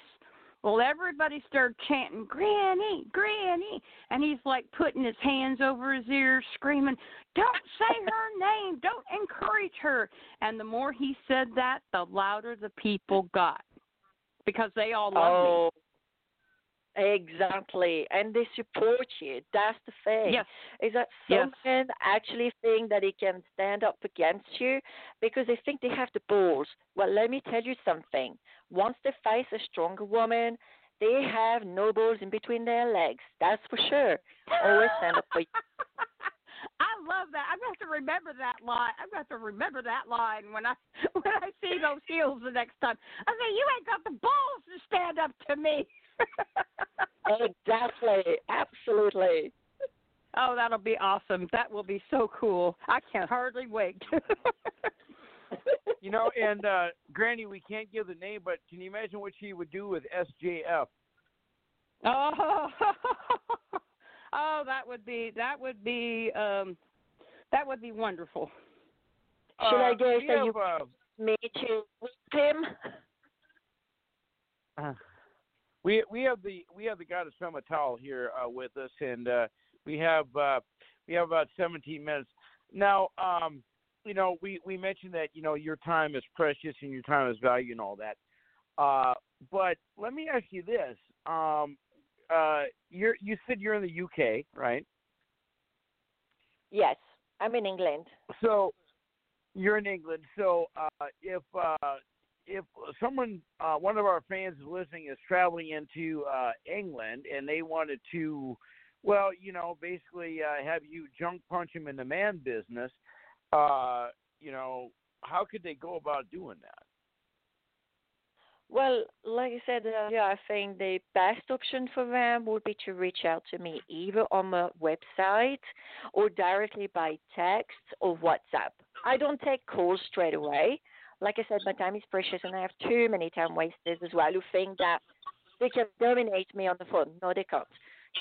Well, everybody started chanting, Granny, Granny. And he's like putting his hands over his ears, screaming, Don't say her (laughs) name. Don't encourage her. And the more he said that, the louder the people got because they all love Oh, exactly. And they support you. That's the thing. Yes. Is that some Yes. men actually think that they can stand up against you because they think they have the balls? Well, let me tell you something. Once they face a stronger woman, they have no balls in between their legs. That's for sure. Always stand up for (laughs) you. I love that. I'm going to have to remember that line. I'm going to have to remember that line when I (laughs) when I see those heels the next time. I say, you ain't got the balls to stand up to me. Exactly. Absolutely. (laughs) Oh, that'll be awesome. That will be so cool. I can't hardly wait. You know, and uh, Granny, we can't give the name, but can you imagine what she would do with SJF? (laughs) oh, oh, that would be that would be um that would be wonderful. Should I Uh, guess we that you- uh, Me to whip him. (laughs) we we have the we have the goddess Femme Fatale here uh, with us, and uh, we have uh, we have about 17 minutes now. Um, you know, we we mentioned that you know your time is precious and your time is value and all that. Uh, but let me ask you this: um, uh, you're you said you're in the UK, right? Yes, I'm in England. So you're in England. So uh, if uh, if someone, uh, one of our fans is listening, is traveling into uh, England and they wanted to, well, you know, basically uh, have you junk punch them in the man business, uh, you know, how could they go about doing that? Well, like I said uh, earlier, I think the best option for them would be to reach out to me either on my website or directly by text or WhatsApp. I don't take calls straight away. Like I said, my time is precious and I have too many time wasters as well who think that they can dominate me on the phone. No, they can't.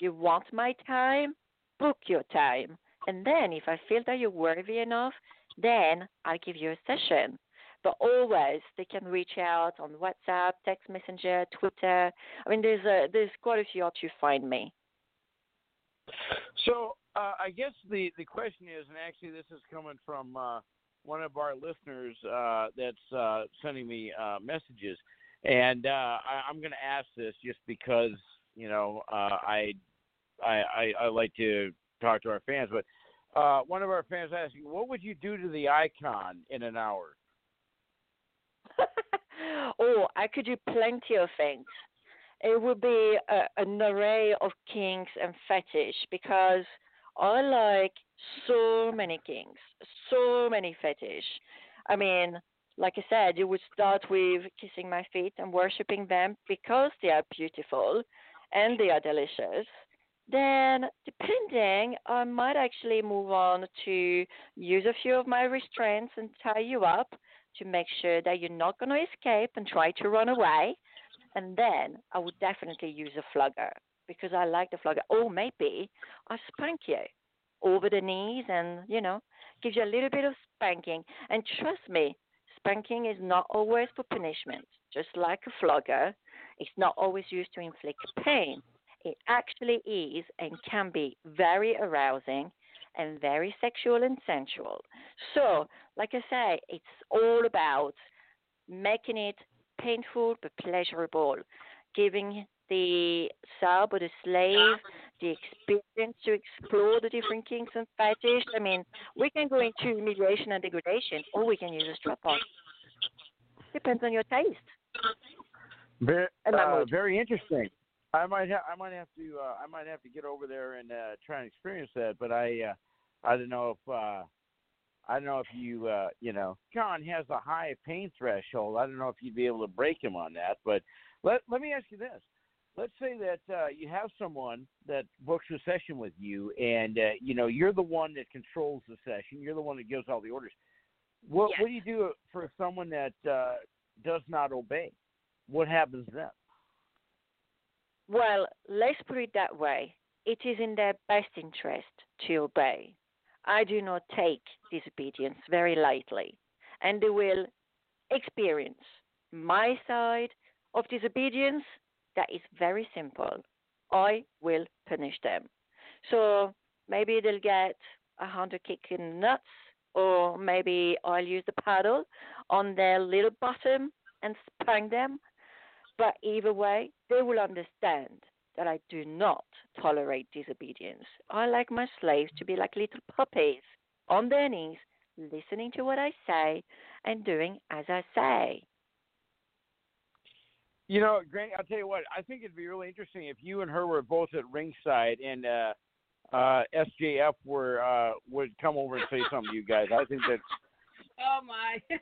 You want my time? Book your time. And then if I feel that you're worthy enough, then I'll give you a session but always they can reach out on WhatsApp, text messenger, Twitter. I mean, there's a, there's quite a few how to find me. So uh, I guess the the question is, and actually this is coming from uh, one of our listeners uh, that's uh, sending me uh, messages, and uh, I, I'm going to ask this just because you know I, I I I like to talk to our fans, but one of our fans asking, what would you do to the icon in an hour? (laughs) oh, I could do plenty of things. It would be a, an array of kinks and fetish because I like so many kinks, so many fetish. I mean, like I said, you would start with kissing my feet and worshiping them because they are beautiful and they are delicious. Then, depending, I might actually move on to use a few of my restraints and tie you up to make sure that you're not going to escape and try to run away. And then I would definitely use a flogger because I like the flogger. Or maybe I spank you over the knees and, you know, give you a little bit of spanking. And trust me, spanking is not always for punishment. Just like a flogger, it's not always used to inflict pain. It actually is and can be very arousing and very sexual and sensual. So, like I say, it's all about making it painful but pleasurable, giving the sub or the slave the experience to explore the different kinks and fetish. I mean, we can go into humiliation and degradation, or we can use a strap on. Depends on your taste. Very, uh, very interesting. I might have I might have to uh, I might have to get over there and uh, try and experience that. But I uh, I don't know if uh, I don't know if you uh, you know John has a high pain threshold. I don't know if you'd be able to break him on that. But let let me ask you this: Let's say that uh, you have someone that books a session with you, and uh, you know you're the one that controls the session. You're the one that gives all the orders. What yes. what do you do for someone that uh, does not obey? What happens then? Well, let's put it that way. It is in their best interest to obey. I do not take disobedience very lightly, and they will experience my side of disobedience that is very simple. I will punish them. So maybe they'll get a hundred kick in the nuts, or maybe I'll use the paddle on their little bottom and spank them. But either way, they will understand that I do not tolerate disobedience. I like my slaves to be like little puppies on their knees, listening to what I say and doing as I say. You know, Granny, I'll tell you what. I think it'd be really interesting if you and her were both at ringside and uh, uh, SJF were uh, would come over and say (laughs) something to you guys. I think that. Oh my! (laughs)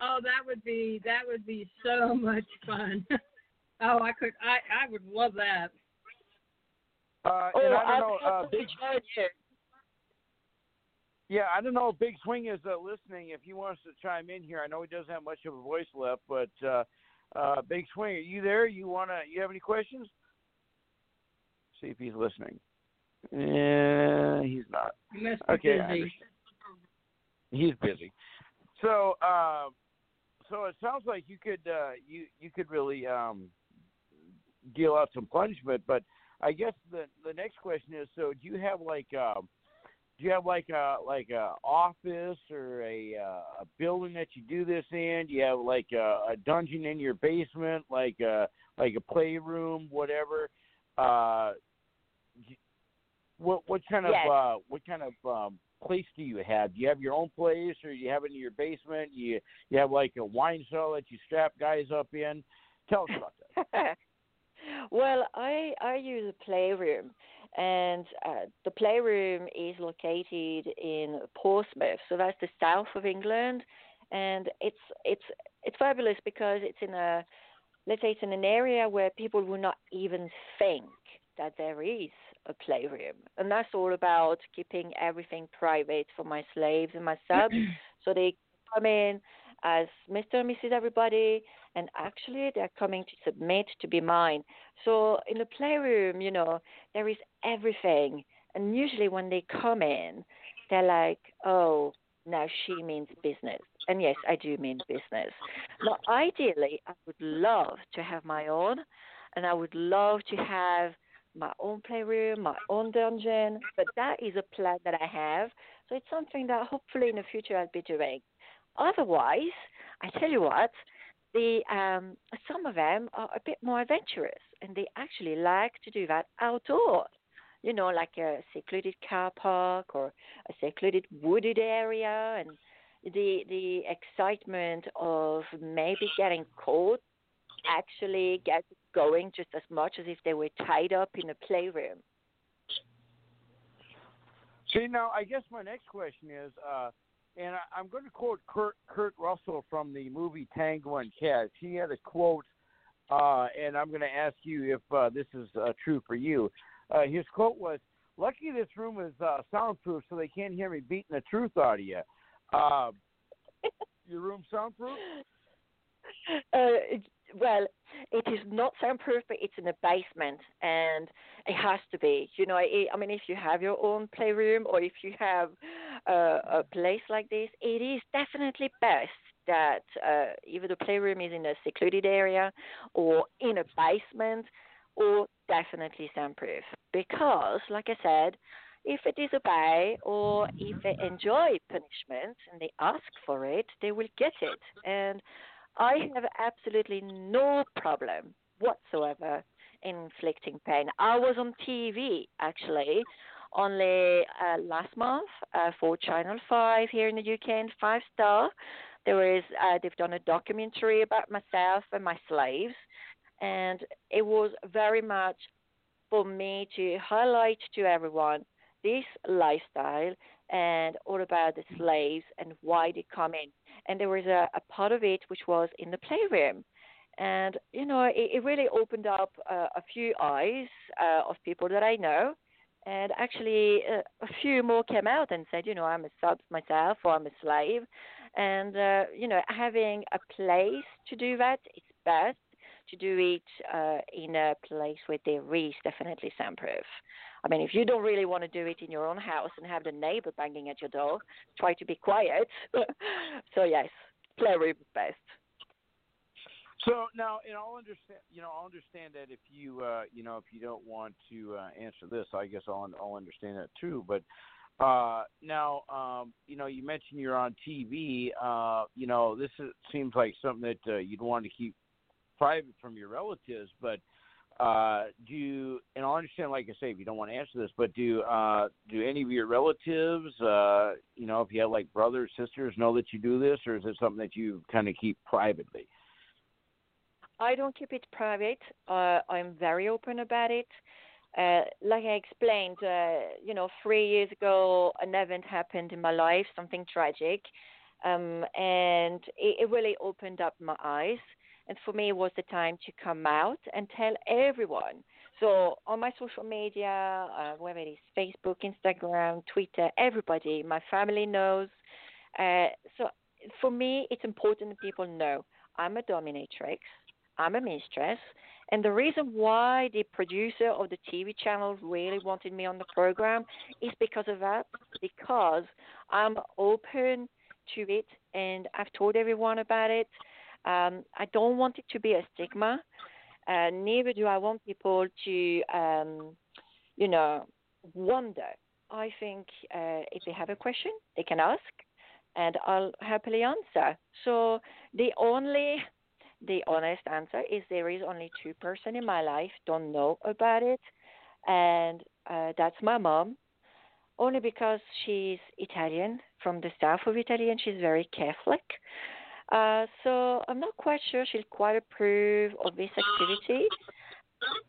Oh, that would be that would be so much fun. (laughs) oh, I could. I I would love that. Uh, oh, and I don't know. Uh, Big, yeah, I don't know if Big Swing is uh, listening. If he wants to chime in here, I know he doesn't have much of a voice left, but uh, uh, Big Swing, are you there? You wanna? You have any questions? See if he's listening. Yeah, he's not. He must be Okay, busy. He's busy. So, uh, so it sounds like you could uh, you you could really um, deal out some punishment. But I guess the the next question is: so do you have like um, do you have like a like a office or a uh, a building that you do this in? Do you have like a, a dungeon in your basement, like a like a playroom, whatever? Uh, what what kind of Yes. uh, what kind of um, place do you have? Do you have your own place, or do you have it in your basement? You you have like a wine cellar that you strap guys up in? Tell us about that. (laughs) well, I I use a playroom, and uh, the playroom is located in Portsmouth, so that's the south of England, and it's it's it's fabulous because it's in a let's say it's in an area where people will not even think that there is a playroom, and that's all about keeping everything private for my slaves and my subs, (clears throat) so they come in as Mr. and Mrs. Everybody, and actually they're coming to submit to be mine. So in the playroom, you know, there is everything. And usually when they come in, they're like, oh, now she means business. And yes, I do mean business. Now, ideally, I would love to have my own, and I would love to have my own playroom, my own dungeon, but that is a plan that I have. So it's something that hopefully in the future I'll be doing. Otherwise, I tell you what, the um, some of them are a bit more adventurous, and they actually like to do that outdoors. You know, like a secluded car park or a secluded wooded area, and the the excitement of maybe getting caught actually gets going just as much as if they were tied up in a playroom. See now, I guess my next question is, uh, and I, I'm going to quote Kurt Kurt Russell from the movie Tango and Cash. He had a quote, uh, and I'm going to ask you if uh, this is uh, true for you. Uh, his quote was, "Lucky this room is uh, soundproof, so they can't hear me beating the truth out of you." Uh, (laughs) your room soundproof? Uh, it- well, it is not soundproof, but it's in a basement, and it has to be. You know, I, I mean, if you have your own playroom or if you have uh, a place like this, it is definitely best that uh, either the playroom is in a secluded area or in a basement, or definitely soundproof. Because, like I said, if they disobey or if they enjoy punishment and they ask for it, they will get it. And I have absolutely no problem whatsoever inflicting pain. I was on TV actually only uh, last month uh, for Channel 5 here in the UK and Five Star. There is uh, they've done a documentary about myself and my slaves, and it was very much for me to highlight to everyone this lifestyle and all about the slaves and why they come in and there was a, a part of it which was in the playroom. And you know, it, it really opened up uh, a few eyes uh, of people that I know, and actually uh, a few more came out and said, you know, I'm a sub myself or I'm a slave, and uh, you know, having a place to do that is best to do it uh, in a place where there is definitely soundproof. I mean, if you don't really want to do it in your own house and have the neighbor banging at your door, try to be quiet. (laughs) so yes, playroom best. So now, and I'll understand. You know, I'll understand that if you, uh, you know, if you don't want to uh, answer this, I guess I'll, I'll understand that too. But uh, now, um, you know, you mentioned you're on TV. Uh, you know, this is, seems like something that uh, you'd want to keep private from your relatives. But uh, do you, and I understand, like I say, if you don't want to answer this, but do uh, do any of your relatives, uh, you know, if you have like brothers, sisters, know that you do this, or is it something that you kind of keep privately? I don't keep it private. Uh, I'm very open about it. Uh, like I explained, uh, you know, three years ago, an event happened in my life, something tragic, um, and it, it really opened up my eyes. And for me, it was the time to come out and tell everyone. So on my social media, uh, whether it is Facebook, Instagram, Twitter, everybody, my family knows. Uh, so for me, it's important that people know I'm a dominatrix. I'm a mistress. And the reason why the producer of the TV channel really wanted me on the program is because of that, because I'm open to it and I've told everyone about it. Um, I don't want it to be a stigma. Uh, neither do I want people to, um, you know, wonder. I think uh, if they have a question, they can ask, and I'll happily answer. So the only the honest answer is there is only two person in my life don't know about it, and uh, that's my mom. Only because she's Italian, from the south of Italy, and she's very Catholic. Uh, so I'm not quite sure she'll quite approve of this activity.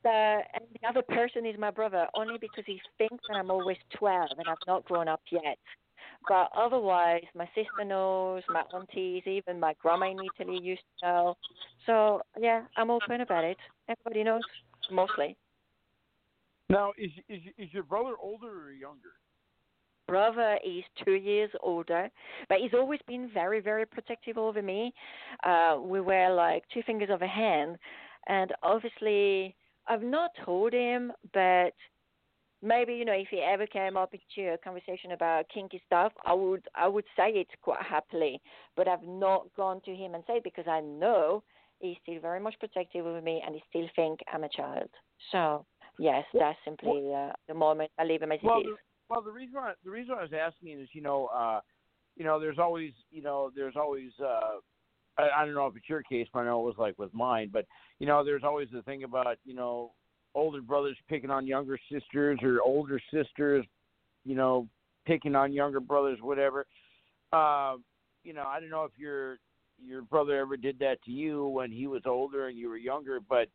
The, and the other person is my brother, only because he thinks that I'm always 12 and I've not grown up yet. But otherwise, my sister knows, my aunties, even my grandma in Italy used to know. So yeah, I'm open about it. Everybody knows, mostly. Now, is is is your brother older or younger? Brother is two years older, but he's always been very, very protective over me. Uh, we were like two fingers of a hand, and obviously, I've not told him, but maybe you know if he ever came up into a conversation about kinky stuff i would i would say it quite happily but i've not gone to him and said because i know he's still very much protective of me and he still think i'm a child so yes that's simply uh, the moment i leave him as well, it is the, well the reason why the reason why i was asking is you know uh you know there's always you know there's always uh I, I don't know if it's your case, but I know it was like with mine. But you know, there's always the thing about you know older brothers picking on younger sisters or older sisters, you know, picking on younger brothers, whatever. Uh, you know, I don't know if your your brother ever did that to you when he was older and you were younger, but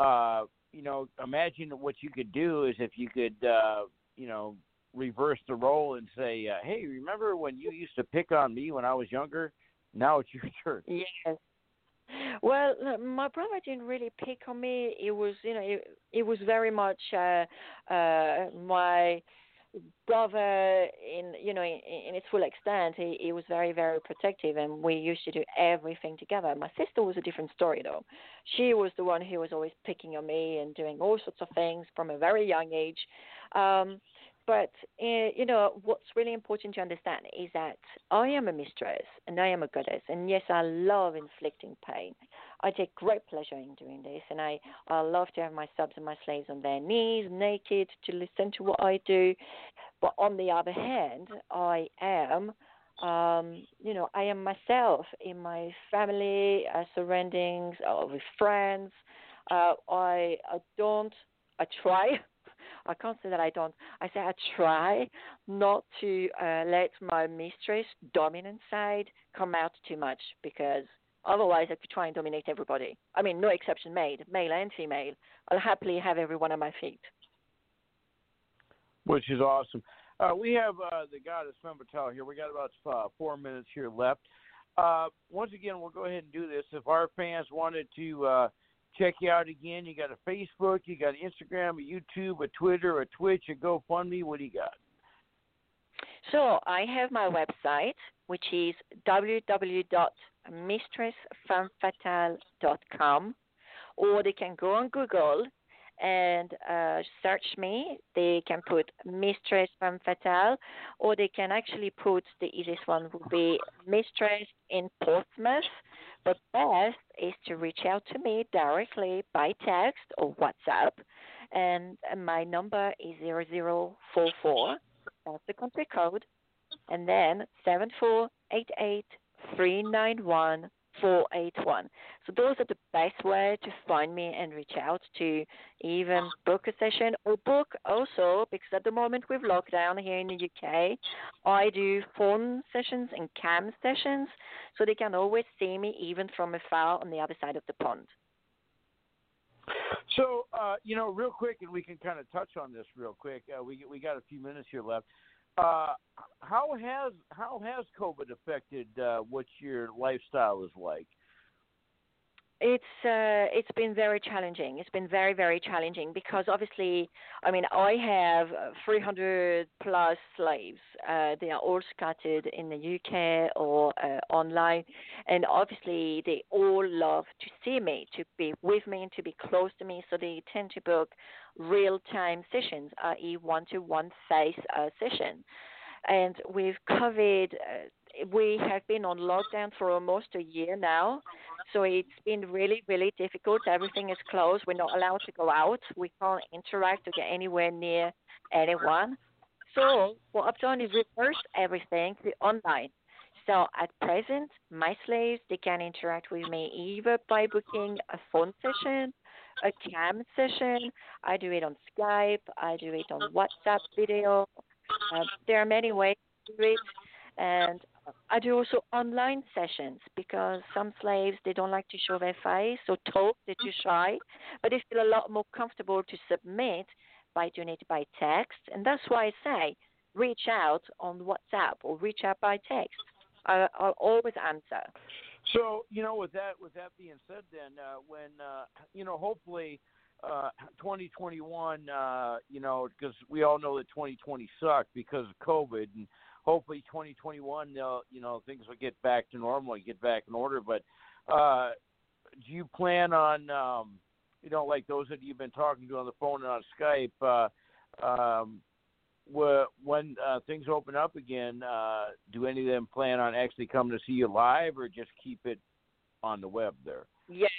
uh, you know, imagine what you could do is if you could, uh, you know, reverse the role and say, uh, "Hey, remember when you used to pick on me when I was younger? Now it's your (laughs) turn." Yes. Well, my brother didn't really pick on me. It was, you know, it, it was very much uh, uh, my brother in you know in, in its full extent. He, he was very very protective and we used to do everything together. My sister was a different story though. She was the one who was always picking on me and doing all sorts of things from a very young age. Um but uh, you know what's really important to understand is that I am a mistress and I am a goddess, and yes, I love inflicting pain. I take great pleasure in doing this, and I I love to have my subs and my slaves on their knees, naked, to listen to what I do. But on the other hand, I am. Um, you know, I am myself in my family, uh, surroundings, uh, with friends. Uh, I, I don't. I try (laughs) I can't say that I don't. I say I try not to uh, let my mistress dominant side come out too much because otherwise I could try and dominate everybody. I mean, no exception made, male and female. I'll happily have everyone on my feet. Which is awesome. Uh, we have uh, the goddess Femme Fatale here. We got about uh, four minutes here left. Uh, once again, we'll go ahead and do this. If our fans wanted to uh, check you out again. You got a Facebook, you got Instagram, a YouTube, a Twitter, a Twitch, a GoFundMe. What do you got? So I have my website, which is www.mistressfemmefatale.com, or they can go on Google and uh, search me. They can put Mistress Femme Fatale, or they can actually put the easiest one would be Mistress in Portsmouth, the best is to reach out to me directly by text or WhatsApp, and my number is zero zero four four. That's the country code, and then seven four eight eight three nine one 481. So those are the best way to find me and reach out to even book a session or book also because at the moment with lockdown here in the UK, I do phone sessions and cam sessions so they can always see me even from afar on the other side of the pond. So, uh, you know, real quick, and we can kind of touch on this real quick. Uh, we we got a few minutes here left. Uh, how has how has COVID affected uh, what your lifestyle is like? It's uh, it's been very challenging. It's been very very challenging because obviously, I mean, I have 300 plus slaves. Uh, they are all scattered in the UK or uh, online, and obviously they all love to see me, to be with me, and to be close to me. So they tend to book real time sessions, i.e., one to one face uh, session. And with COVID, uh, we have been on lockdown for almost a year now. So it's been really, really difficult. Everything is closed. We're not allowed to go out. We can't interact or get anywhere near anyone. So what I've done is reversed everything to online. So at present, my slaves they can interact with me either by booking a phone session a cam session. I do it on Skype. I do it on WhatsApp video. Uh, there are many ways to do it, and I do also online sessions because some slaves they don't like to show their face or talk. They're too shy, but they feel a lot more comfortable to submit by doing it by text, and that's why I say reach out on WhatsApp or reach out by text. I, I'll always answer. So you know, with that with that being said, then uh, when uh, you know, hopefully, uh, 2021, uh, you know, because we all know that 2020 sucked because of COVID, and hopefully 2021, uh, you know, things will get back to normal and get back in order. But uh, do you plan on, um, you know, like those that you've been talking to on the phone and on Skype? Uh, um, when uh, things open up again, uh, do any of them plan on actually coming to see you live, or just keep it on the web there? Yes,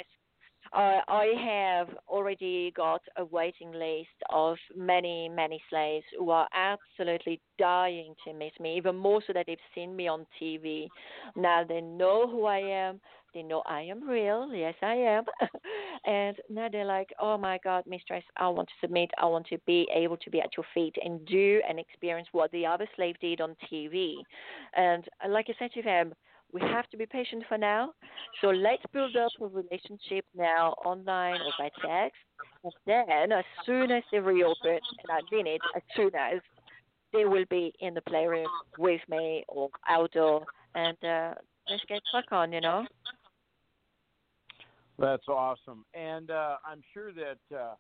uh, I have already got a waiting list of many, many slaves who are absolutely dying to meet me, even more so that they've seen me on TV. Now they know who I am. They know I am real. Yes, I am. (laughs) and now they're like, oh my God, Mistress, I want to submit. I want to be able to be at your feet and do and experience what the other slave did on TV. And uh, like I said to them, we have to be patient for now. So let's build up a relationship now online or by text. And then, as soon as they reopen, and I mean it, as soon as, they will be in the playroom with me or outdoor, and uh, let's get back on, you know. That's awesome, and uh, I'm sure that uh,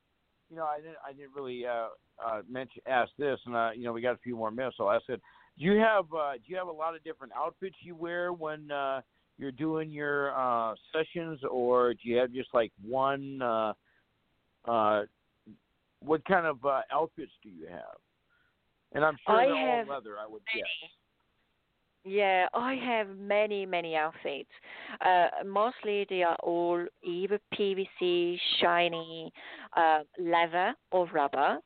you know I didn't I didn't really uh, uh, mention ask this, and uh, you know we got a few more minutes, so I said, you have uh, do you have a lot of different outfits you wear when uh, you're doing your uh, sessions, or do you have just like one? Uh, uh, what kind of uh, outfits do you have? And I'm sure I they're have all leather. I would guess. Yeah, I have many, many outfits. Uh, mostly they are all either PVC, shiny, uh, leather, or rubber.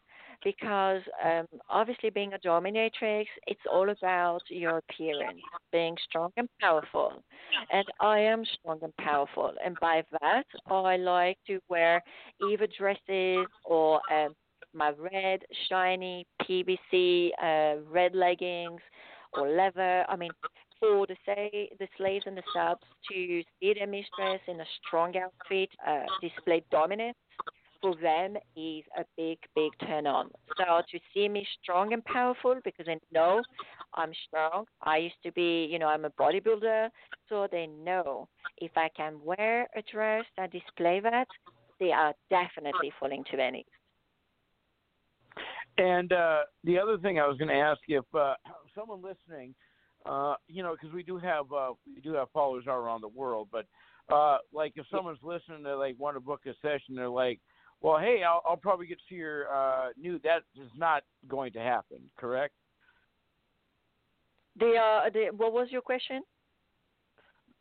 Because um, obviously, being a dominatrix, it's all about your appearance, being strong and powerful. And I am strong and powerful. And by that, I like to wear either dresses or um, my red, shiny PVC uh, red leggings or leather. I mean, for the say the slaves and the subs to see their mistress in a strong outfit, uh, display dominance for them is a big, big turn on. So to see me strong and powerful because they know I'm strong. I used to be, you know, I'm a bodybuilder, so they know if I can wear a dress that display that, they are definitely falling to their knees. And uh, the other thing I was going to ask if uh, someone listening, uh, you know, because we do have uh, we do have followers all around the world, but uh, like if someone's listening, they like want to book a session, they're like, well, hey, I'll, I'll probably get to your uh, nude. That is not going to happen, correct? They are. They, what was your question?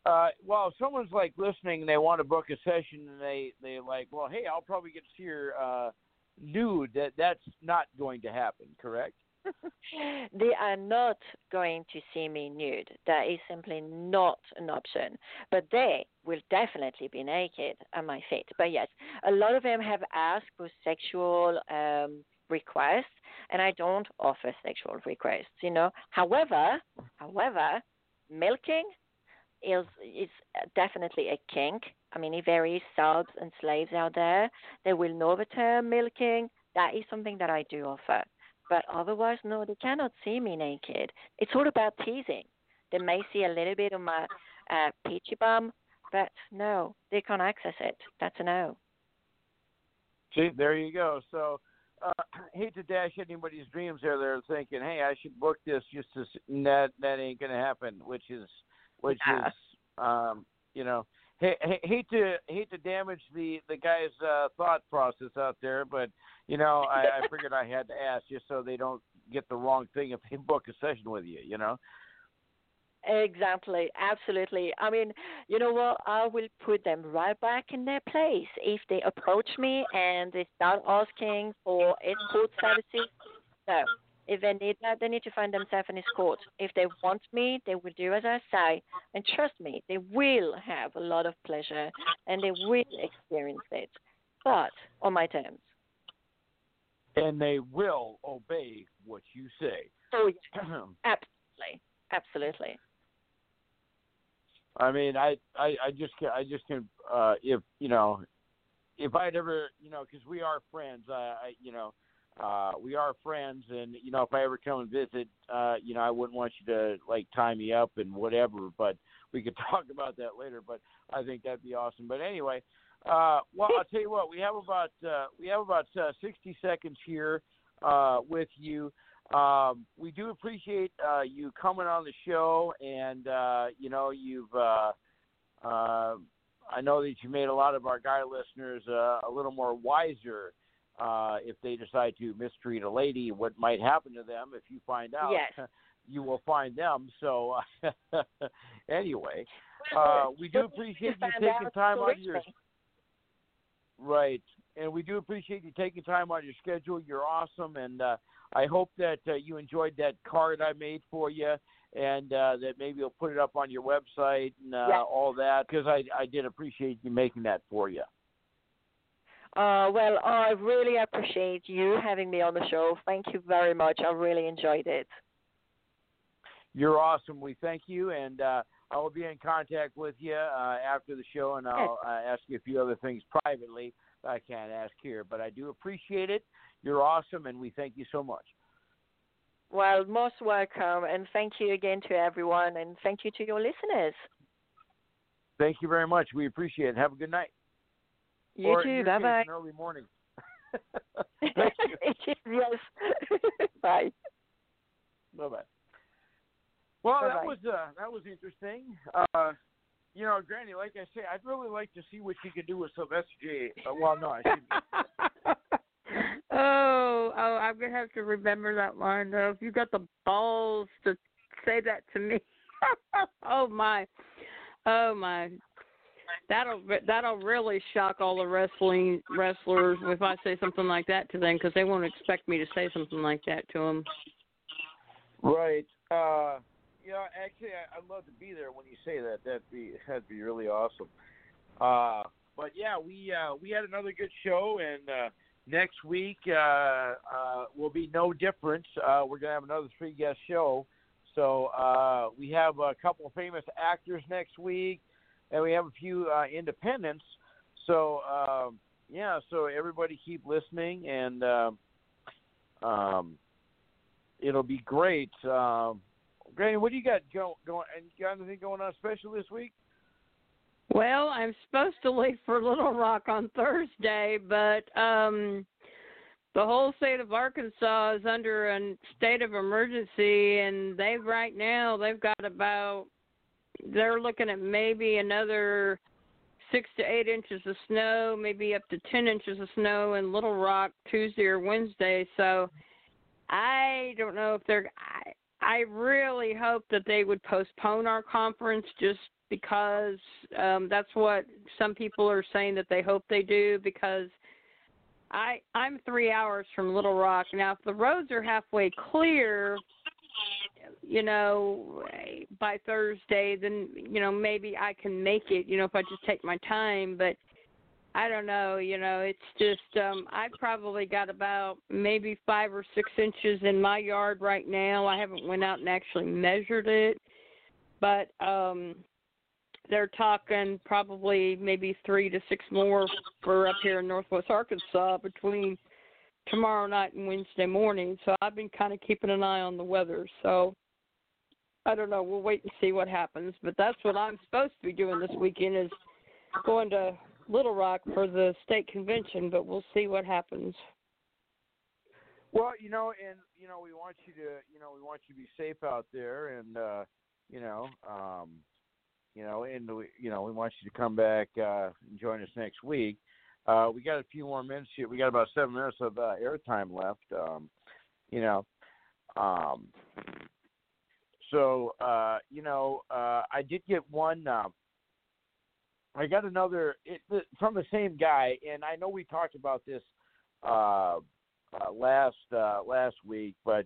Uh, well, if someone's like listening and they want to book a session and they they like, well, hey, I'll probably get to see your uh, nude. That that's not going to happen, correct? They are not going to see me nude. That is simply not an option. But they will definitely be naked at my feet. But yes, a lot of them have asked for sexual um, requests, and I don't offer sexual requests. You know. However, however, milking is is definitely a kink. I mean, if there is subs and slaves out there, they will know the term milking. That is something that I do offer. But otherwise, no, they cannot see me naked. It's all about teasing. They may see a little bit of my uh, peachy bum, but no, they can't access it. That's a no. See, there you go. So, uh, (clears throat) hate to dash anybody's dreams there. They're thinking, "Hey, I should book this." Just to that that ain't gonna happen. Which is, which Yeah. is, um, you know, hey, hate to hate to damage the the guy's uh, thought process out there, but you know, I, I figured I had to ask just so they don't get the wrong thing if they book a session with you. You know. Exactly, absolutely. I mean, you know what? I will put them right back in their place if they approach me and they start asking for escort services. So, if they need that, they need to find themselves an escort. If they want me, they will do as I say, and trust me, they will have a lot of pleasure and they will experience it, but on my terms. And they will obey what you say. Oh, (clears throat) absolutely, absolutely. I mean, I, I, I just, can, I just can, uh, if you know, if I'd ever, you know, because we are friends, uh, I, you know, uh, we are friends, and you know, if I ever come and visit, uh, you know, I wouldn't want you to like tie me up and whatever, but we could (laughs) talk about that later. But I think that'd be awesome. But anyway, uh, well, I'll tell you what, we have about, uh, we have about uh, sixty seconds here uh, with you. Um, we do appreciate uh, you coming on the show, and uh, you know you've. Uh, uh, I know that you made a lot of our guy listeners uh, a little more wiser uh, if they decide to mistreat a lady. What might happen to them if you find out? Yes. (laughs) You will find them. So (laughs) anyway, uh, we do appreciate you taking time out of your. Right. And we do appreciate you taking time out of your schedule. You're awesome. And uh, I hope that uh, you enjoyed that card I made for you and uh, that maybe you'll put it up on your website and uh, Yeah. all that because I, I did appreciate you making that for you. Uh, well, I really appreciate you having me on the show. Thank you very much. I really enjoyed it. You're awesome. We thank you. And uh, I will be in contact with you uh, after the show and I'll uh, ask you a few other things privately that I can't ask here. But I do appreciate it. You're awesome. And we thank you so much. Well, most welcome, and thank you again to everyone, and thank you to your listeners. Thank you very much. We appreciate it. Have a good night. You or too. Bye bye. Early morning. (laughs) (laughs) (laughs) yes. bye. Bye bye. Well, Bye-bye. that was uh, that was interesting. Uh, you know, Granny, like I say, I'd really like to see what you can do with Sylvester J. Uh, well, no, I shouldn't. oh, oh, I'm gonna have to remember that line though. If you got the balls to say that to me, oh my, oh my, that'll that'll really shock all the wrestling wrestlers if I say something like that to them because they won't expect me to say something like that to them. Right. Uh, you know, actually, I, I'd love to be there when you say that. That'd be that'd be really awesome. Uh, but yeah, we uh, we had another good show, and uh, next week uh, uh, will be no different. Uh, we're gonna have another three guest show. So uh, we have a couple of famous actors next week, and we have a few uh, independents. So um, yeah, so everybody keep listening, and uh, um, it'll be great. Um, Granny, what do you got go, going? And you got anything going on special this week? Well, I'm supposed to leave for Little Rock on Thursday, but um the whole state of Arkansas is under a state of emergency and they've right now they've got about they're looking at maybe another 6 to 8 inches of snow, maybe up to 10 inches of snow in Little Rock Tuesday or Wednesday. So I don't know if they're I I really hope that they would postpone our conference just because um that's what some people are saying that they hope they do because I I'm 3 hours from Little Rock. Now if the roads are halfway clear, you know, by Thursday then you know maybe I can make it, you know, if I just take my time, but I don't know, you know, it's just um I've probably got about maybe 5 or 6 inches in my yard right now. I haven't went out and actually measured it. But um they're talking probably maybe 3 to 6 more for up here in Northwest Arkansas between tomorrow night and Wednesday morning. So I've been kind of keeping an eye on the weather. So I don't know. We'll wait and see what happens. But that's what I'm supposed to be doing this weekend is going to Little Rock for the state convention. But we'll see what happens. Well, you know, and you know, we want you to, you know, we want you to be safe out there, and uh, you know, um, you know, and we, you know, we want you to come back uh, and join us next week. Uh, we got a few more minutes here. We got about seven minutes of uh, airtime left. Um, you know, um, so uh, you know, uh, I did get one. Uh, I got another it, from the same guy, and I know we talked about this uh, uh, last uh, last week, but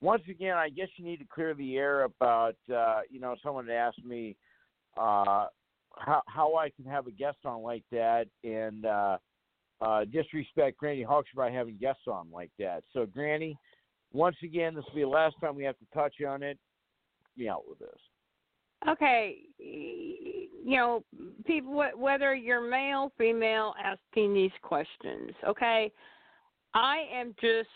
once again, I guess you need to clear the air about uh, you know someone asked me uh, how how I can have a guest on like that and uh, uh, disrespect Granny Hawks by having guests on like that. So Granny, once again, this will be the last time we have to touch on it. Be out with this. Okay, you know, people, whether you're male, female, asking these questions. Okay, I am just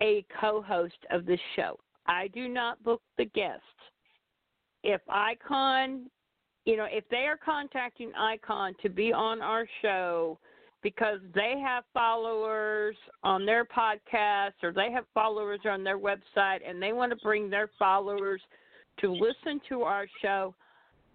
a co-host of this show. I do not book the guests. If Icon, you know, if they are contacting Icon to be on our show because they have followers on their podcast or they have followers on their website and they want to bring their followers to listen to our show,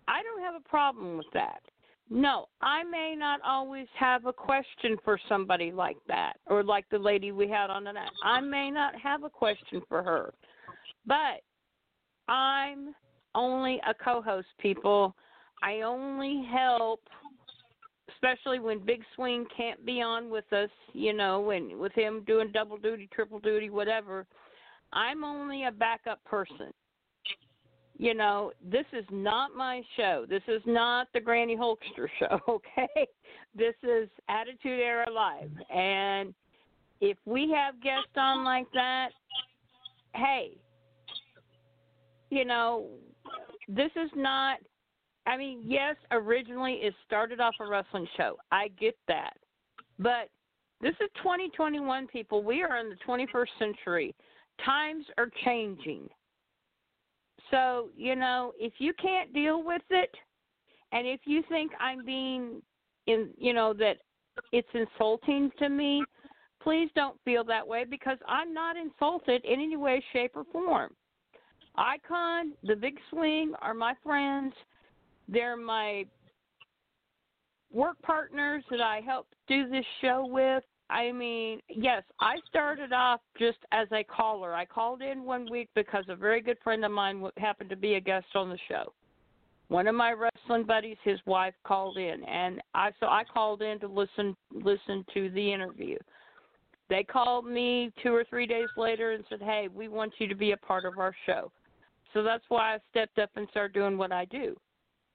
I don't have a problem with that. No, I may not always have a question for somebody like that, or like the lady we had on tonight. I may not have a question for her, but I'm only a co host, people. I only help, especially when Big Swing can't be on with us, you know, and with him doing double duty, triple duty, whatever. I'm only a backup person you know, this is not my show. This is not the Granny Hulkster (laughs) show, okay? This is Attitude Era Live. And if we have guests on like that, hey, you know, this is not, I mean, yes, originally it started off a wrestling show. I get that. But this is 2021, people. We are in the 21st century. times are changing. So, you know, if you can't deal with it and if you think I'm being in, you know, that it's insulting to me, please don't feel that way because I'm not insulted in any way, shape, or form. Icon, the Big Swing are my friends. They're my work partners that I help do this show with. I mean, yes, I started off just as a caller. I called in one week because a very good friend of mine happened to be a guest on the show. One of my wrestling buddies, his wife called in, and I so I called in to listen listen to the interview. They called me two or three days later and said, "Hey, we want you to be a part of our show." So that's why I stepped up and started doing what I do.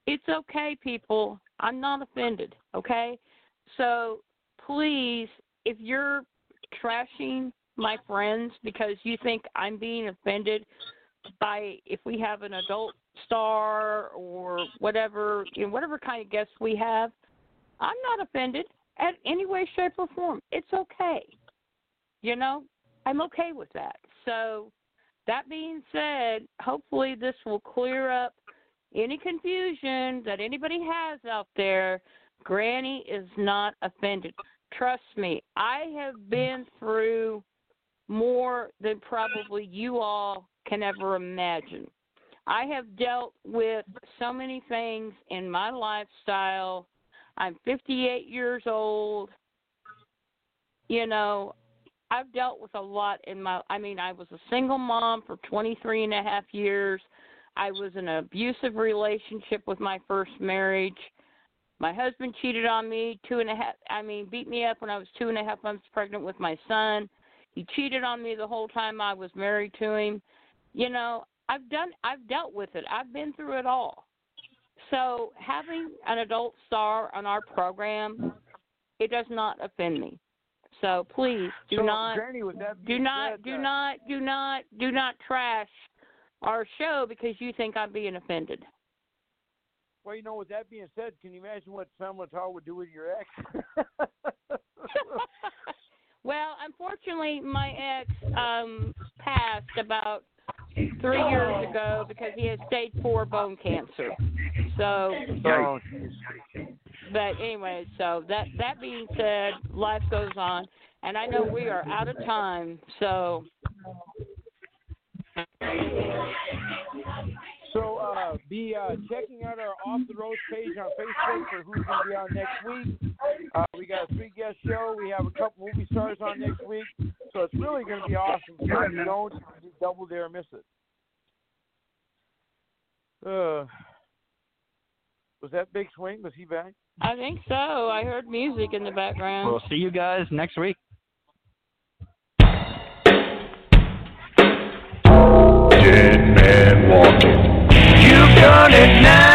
It's okay, people. I'm not offended, okay? So please if you're trashing my friends because you think I'm being offended by if we have an adult star or whatever, you know, whatever kind of guests we have, I'm not offended at any way, shape, or form. It's okay. You know, I'm okay with that. So, that being said, hopefully this will clear up any confusion that anybody has out there. Granny is not offended. Trust me, I have been through more than probably you all can ever imagine. I have dealt with so many things in my lifestyle. I'm 58 years old. You know, I've dealt with a lot in my I mean, I was a single mom for 23 and a half years. I was in an abusive relationship with my first marriage. My husband cheated on me two and a half. I mean, beat me up when I was two and a half months pregnant with my son. He cheated on me the whole time I was married to him. You know, I've done. I've dealt with it. I've been through it all. So having an adult star on our program, it does not offend me. So please do so, not, Granny, do not, said, do uh, not, do not, do not trash our show because you think I'm being offended. Well, you know, with that being said, can you imagine what Femme Fatale would do with your ex? (laughs) well, unfortunately, my ex um passed about three years ago because he had stage four bone cancer. So, oh, but anyway, so that that being said, life goes on, and I know we are out of time. So, So uh, be uh, checking out our Off the Road page on Facebook for who's going to be on next week. Uh, we got a three guest show. We have a couple movie stars on next week. So it's really going to be awesome. So if you don't, you double dare miss it. Uh, was that Big Swing? Was he back? I think so. I heard music in the background. We'll see you guys next week. running now.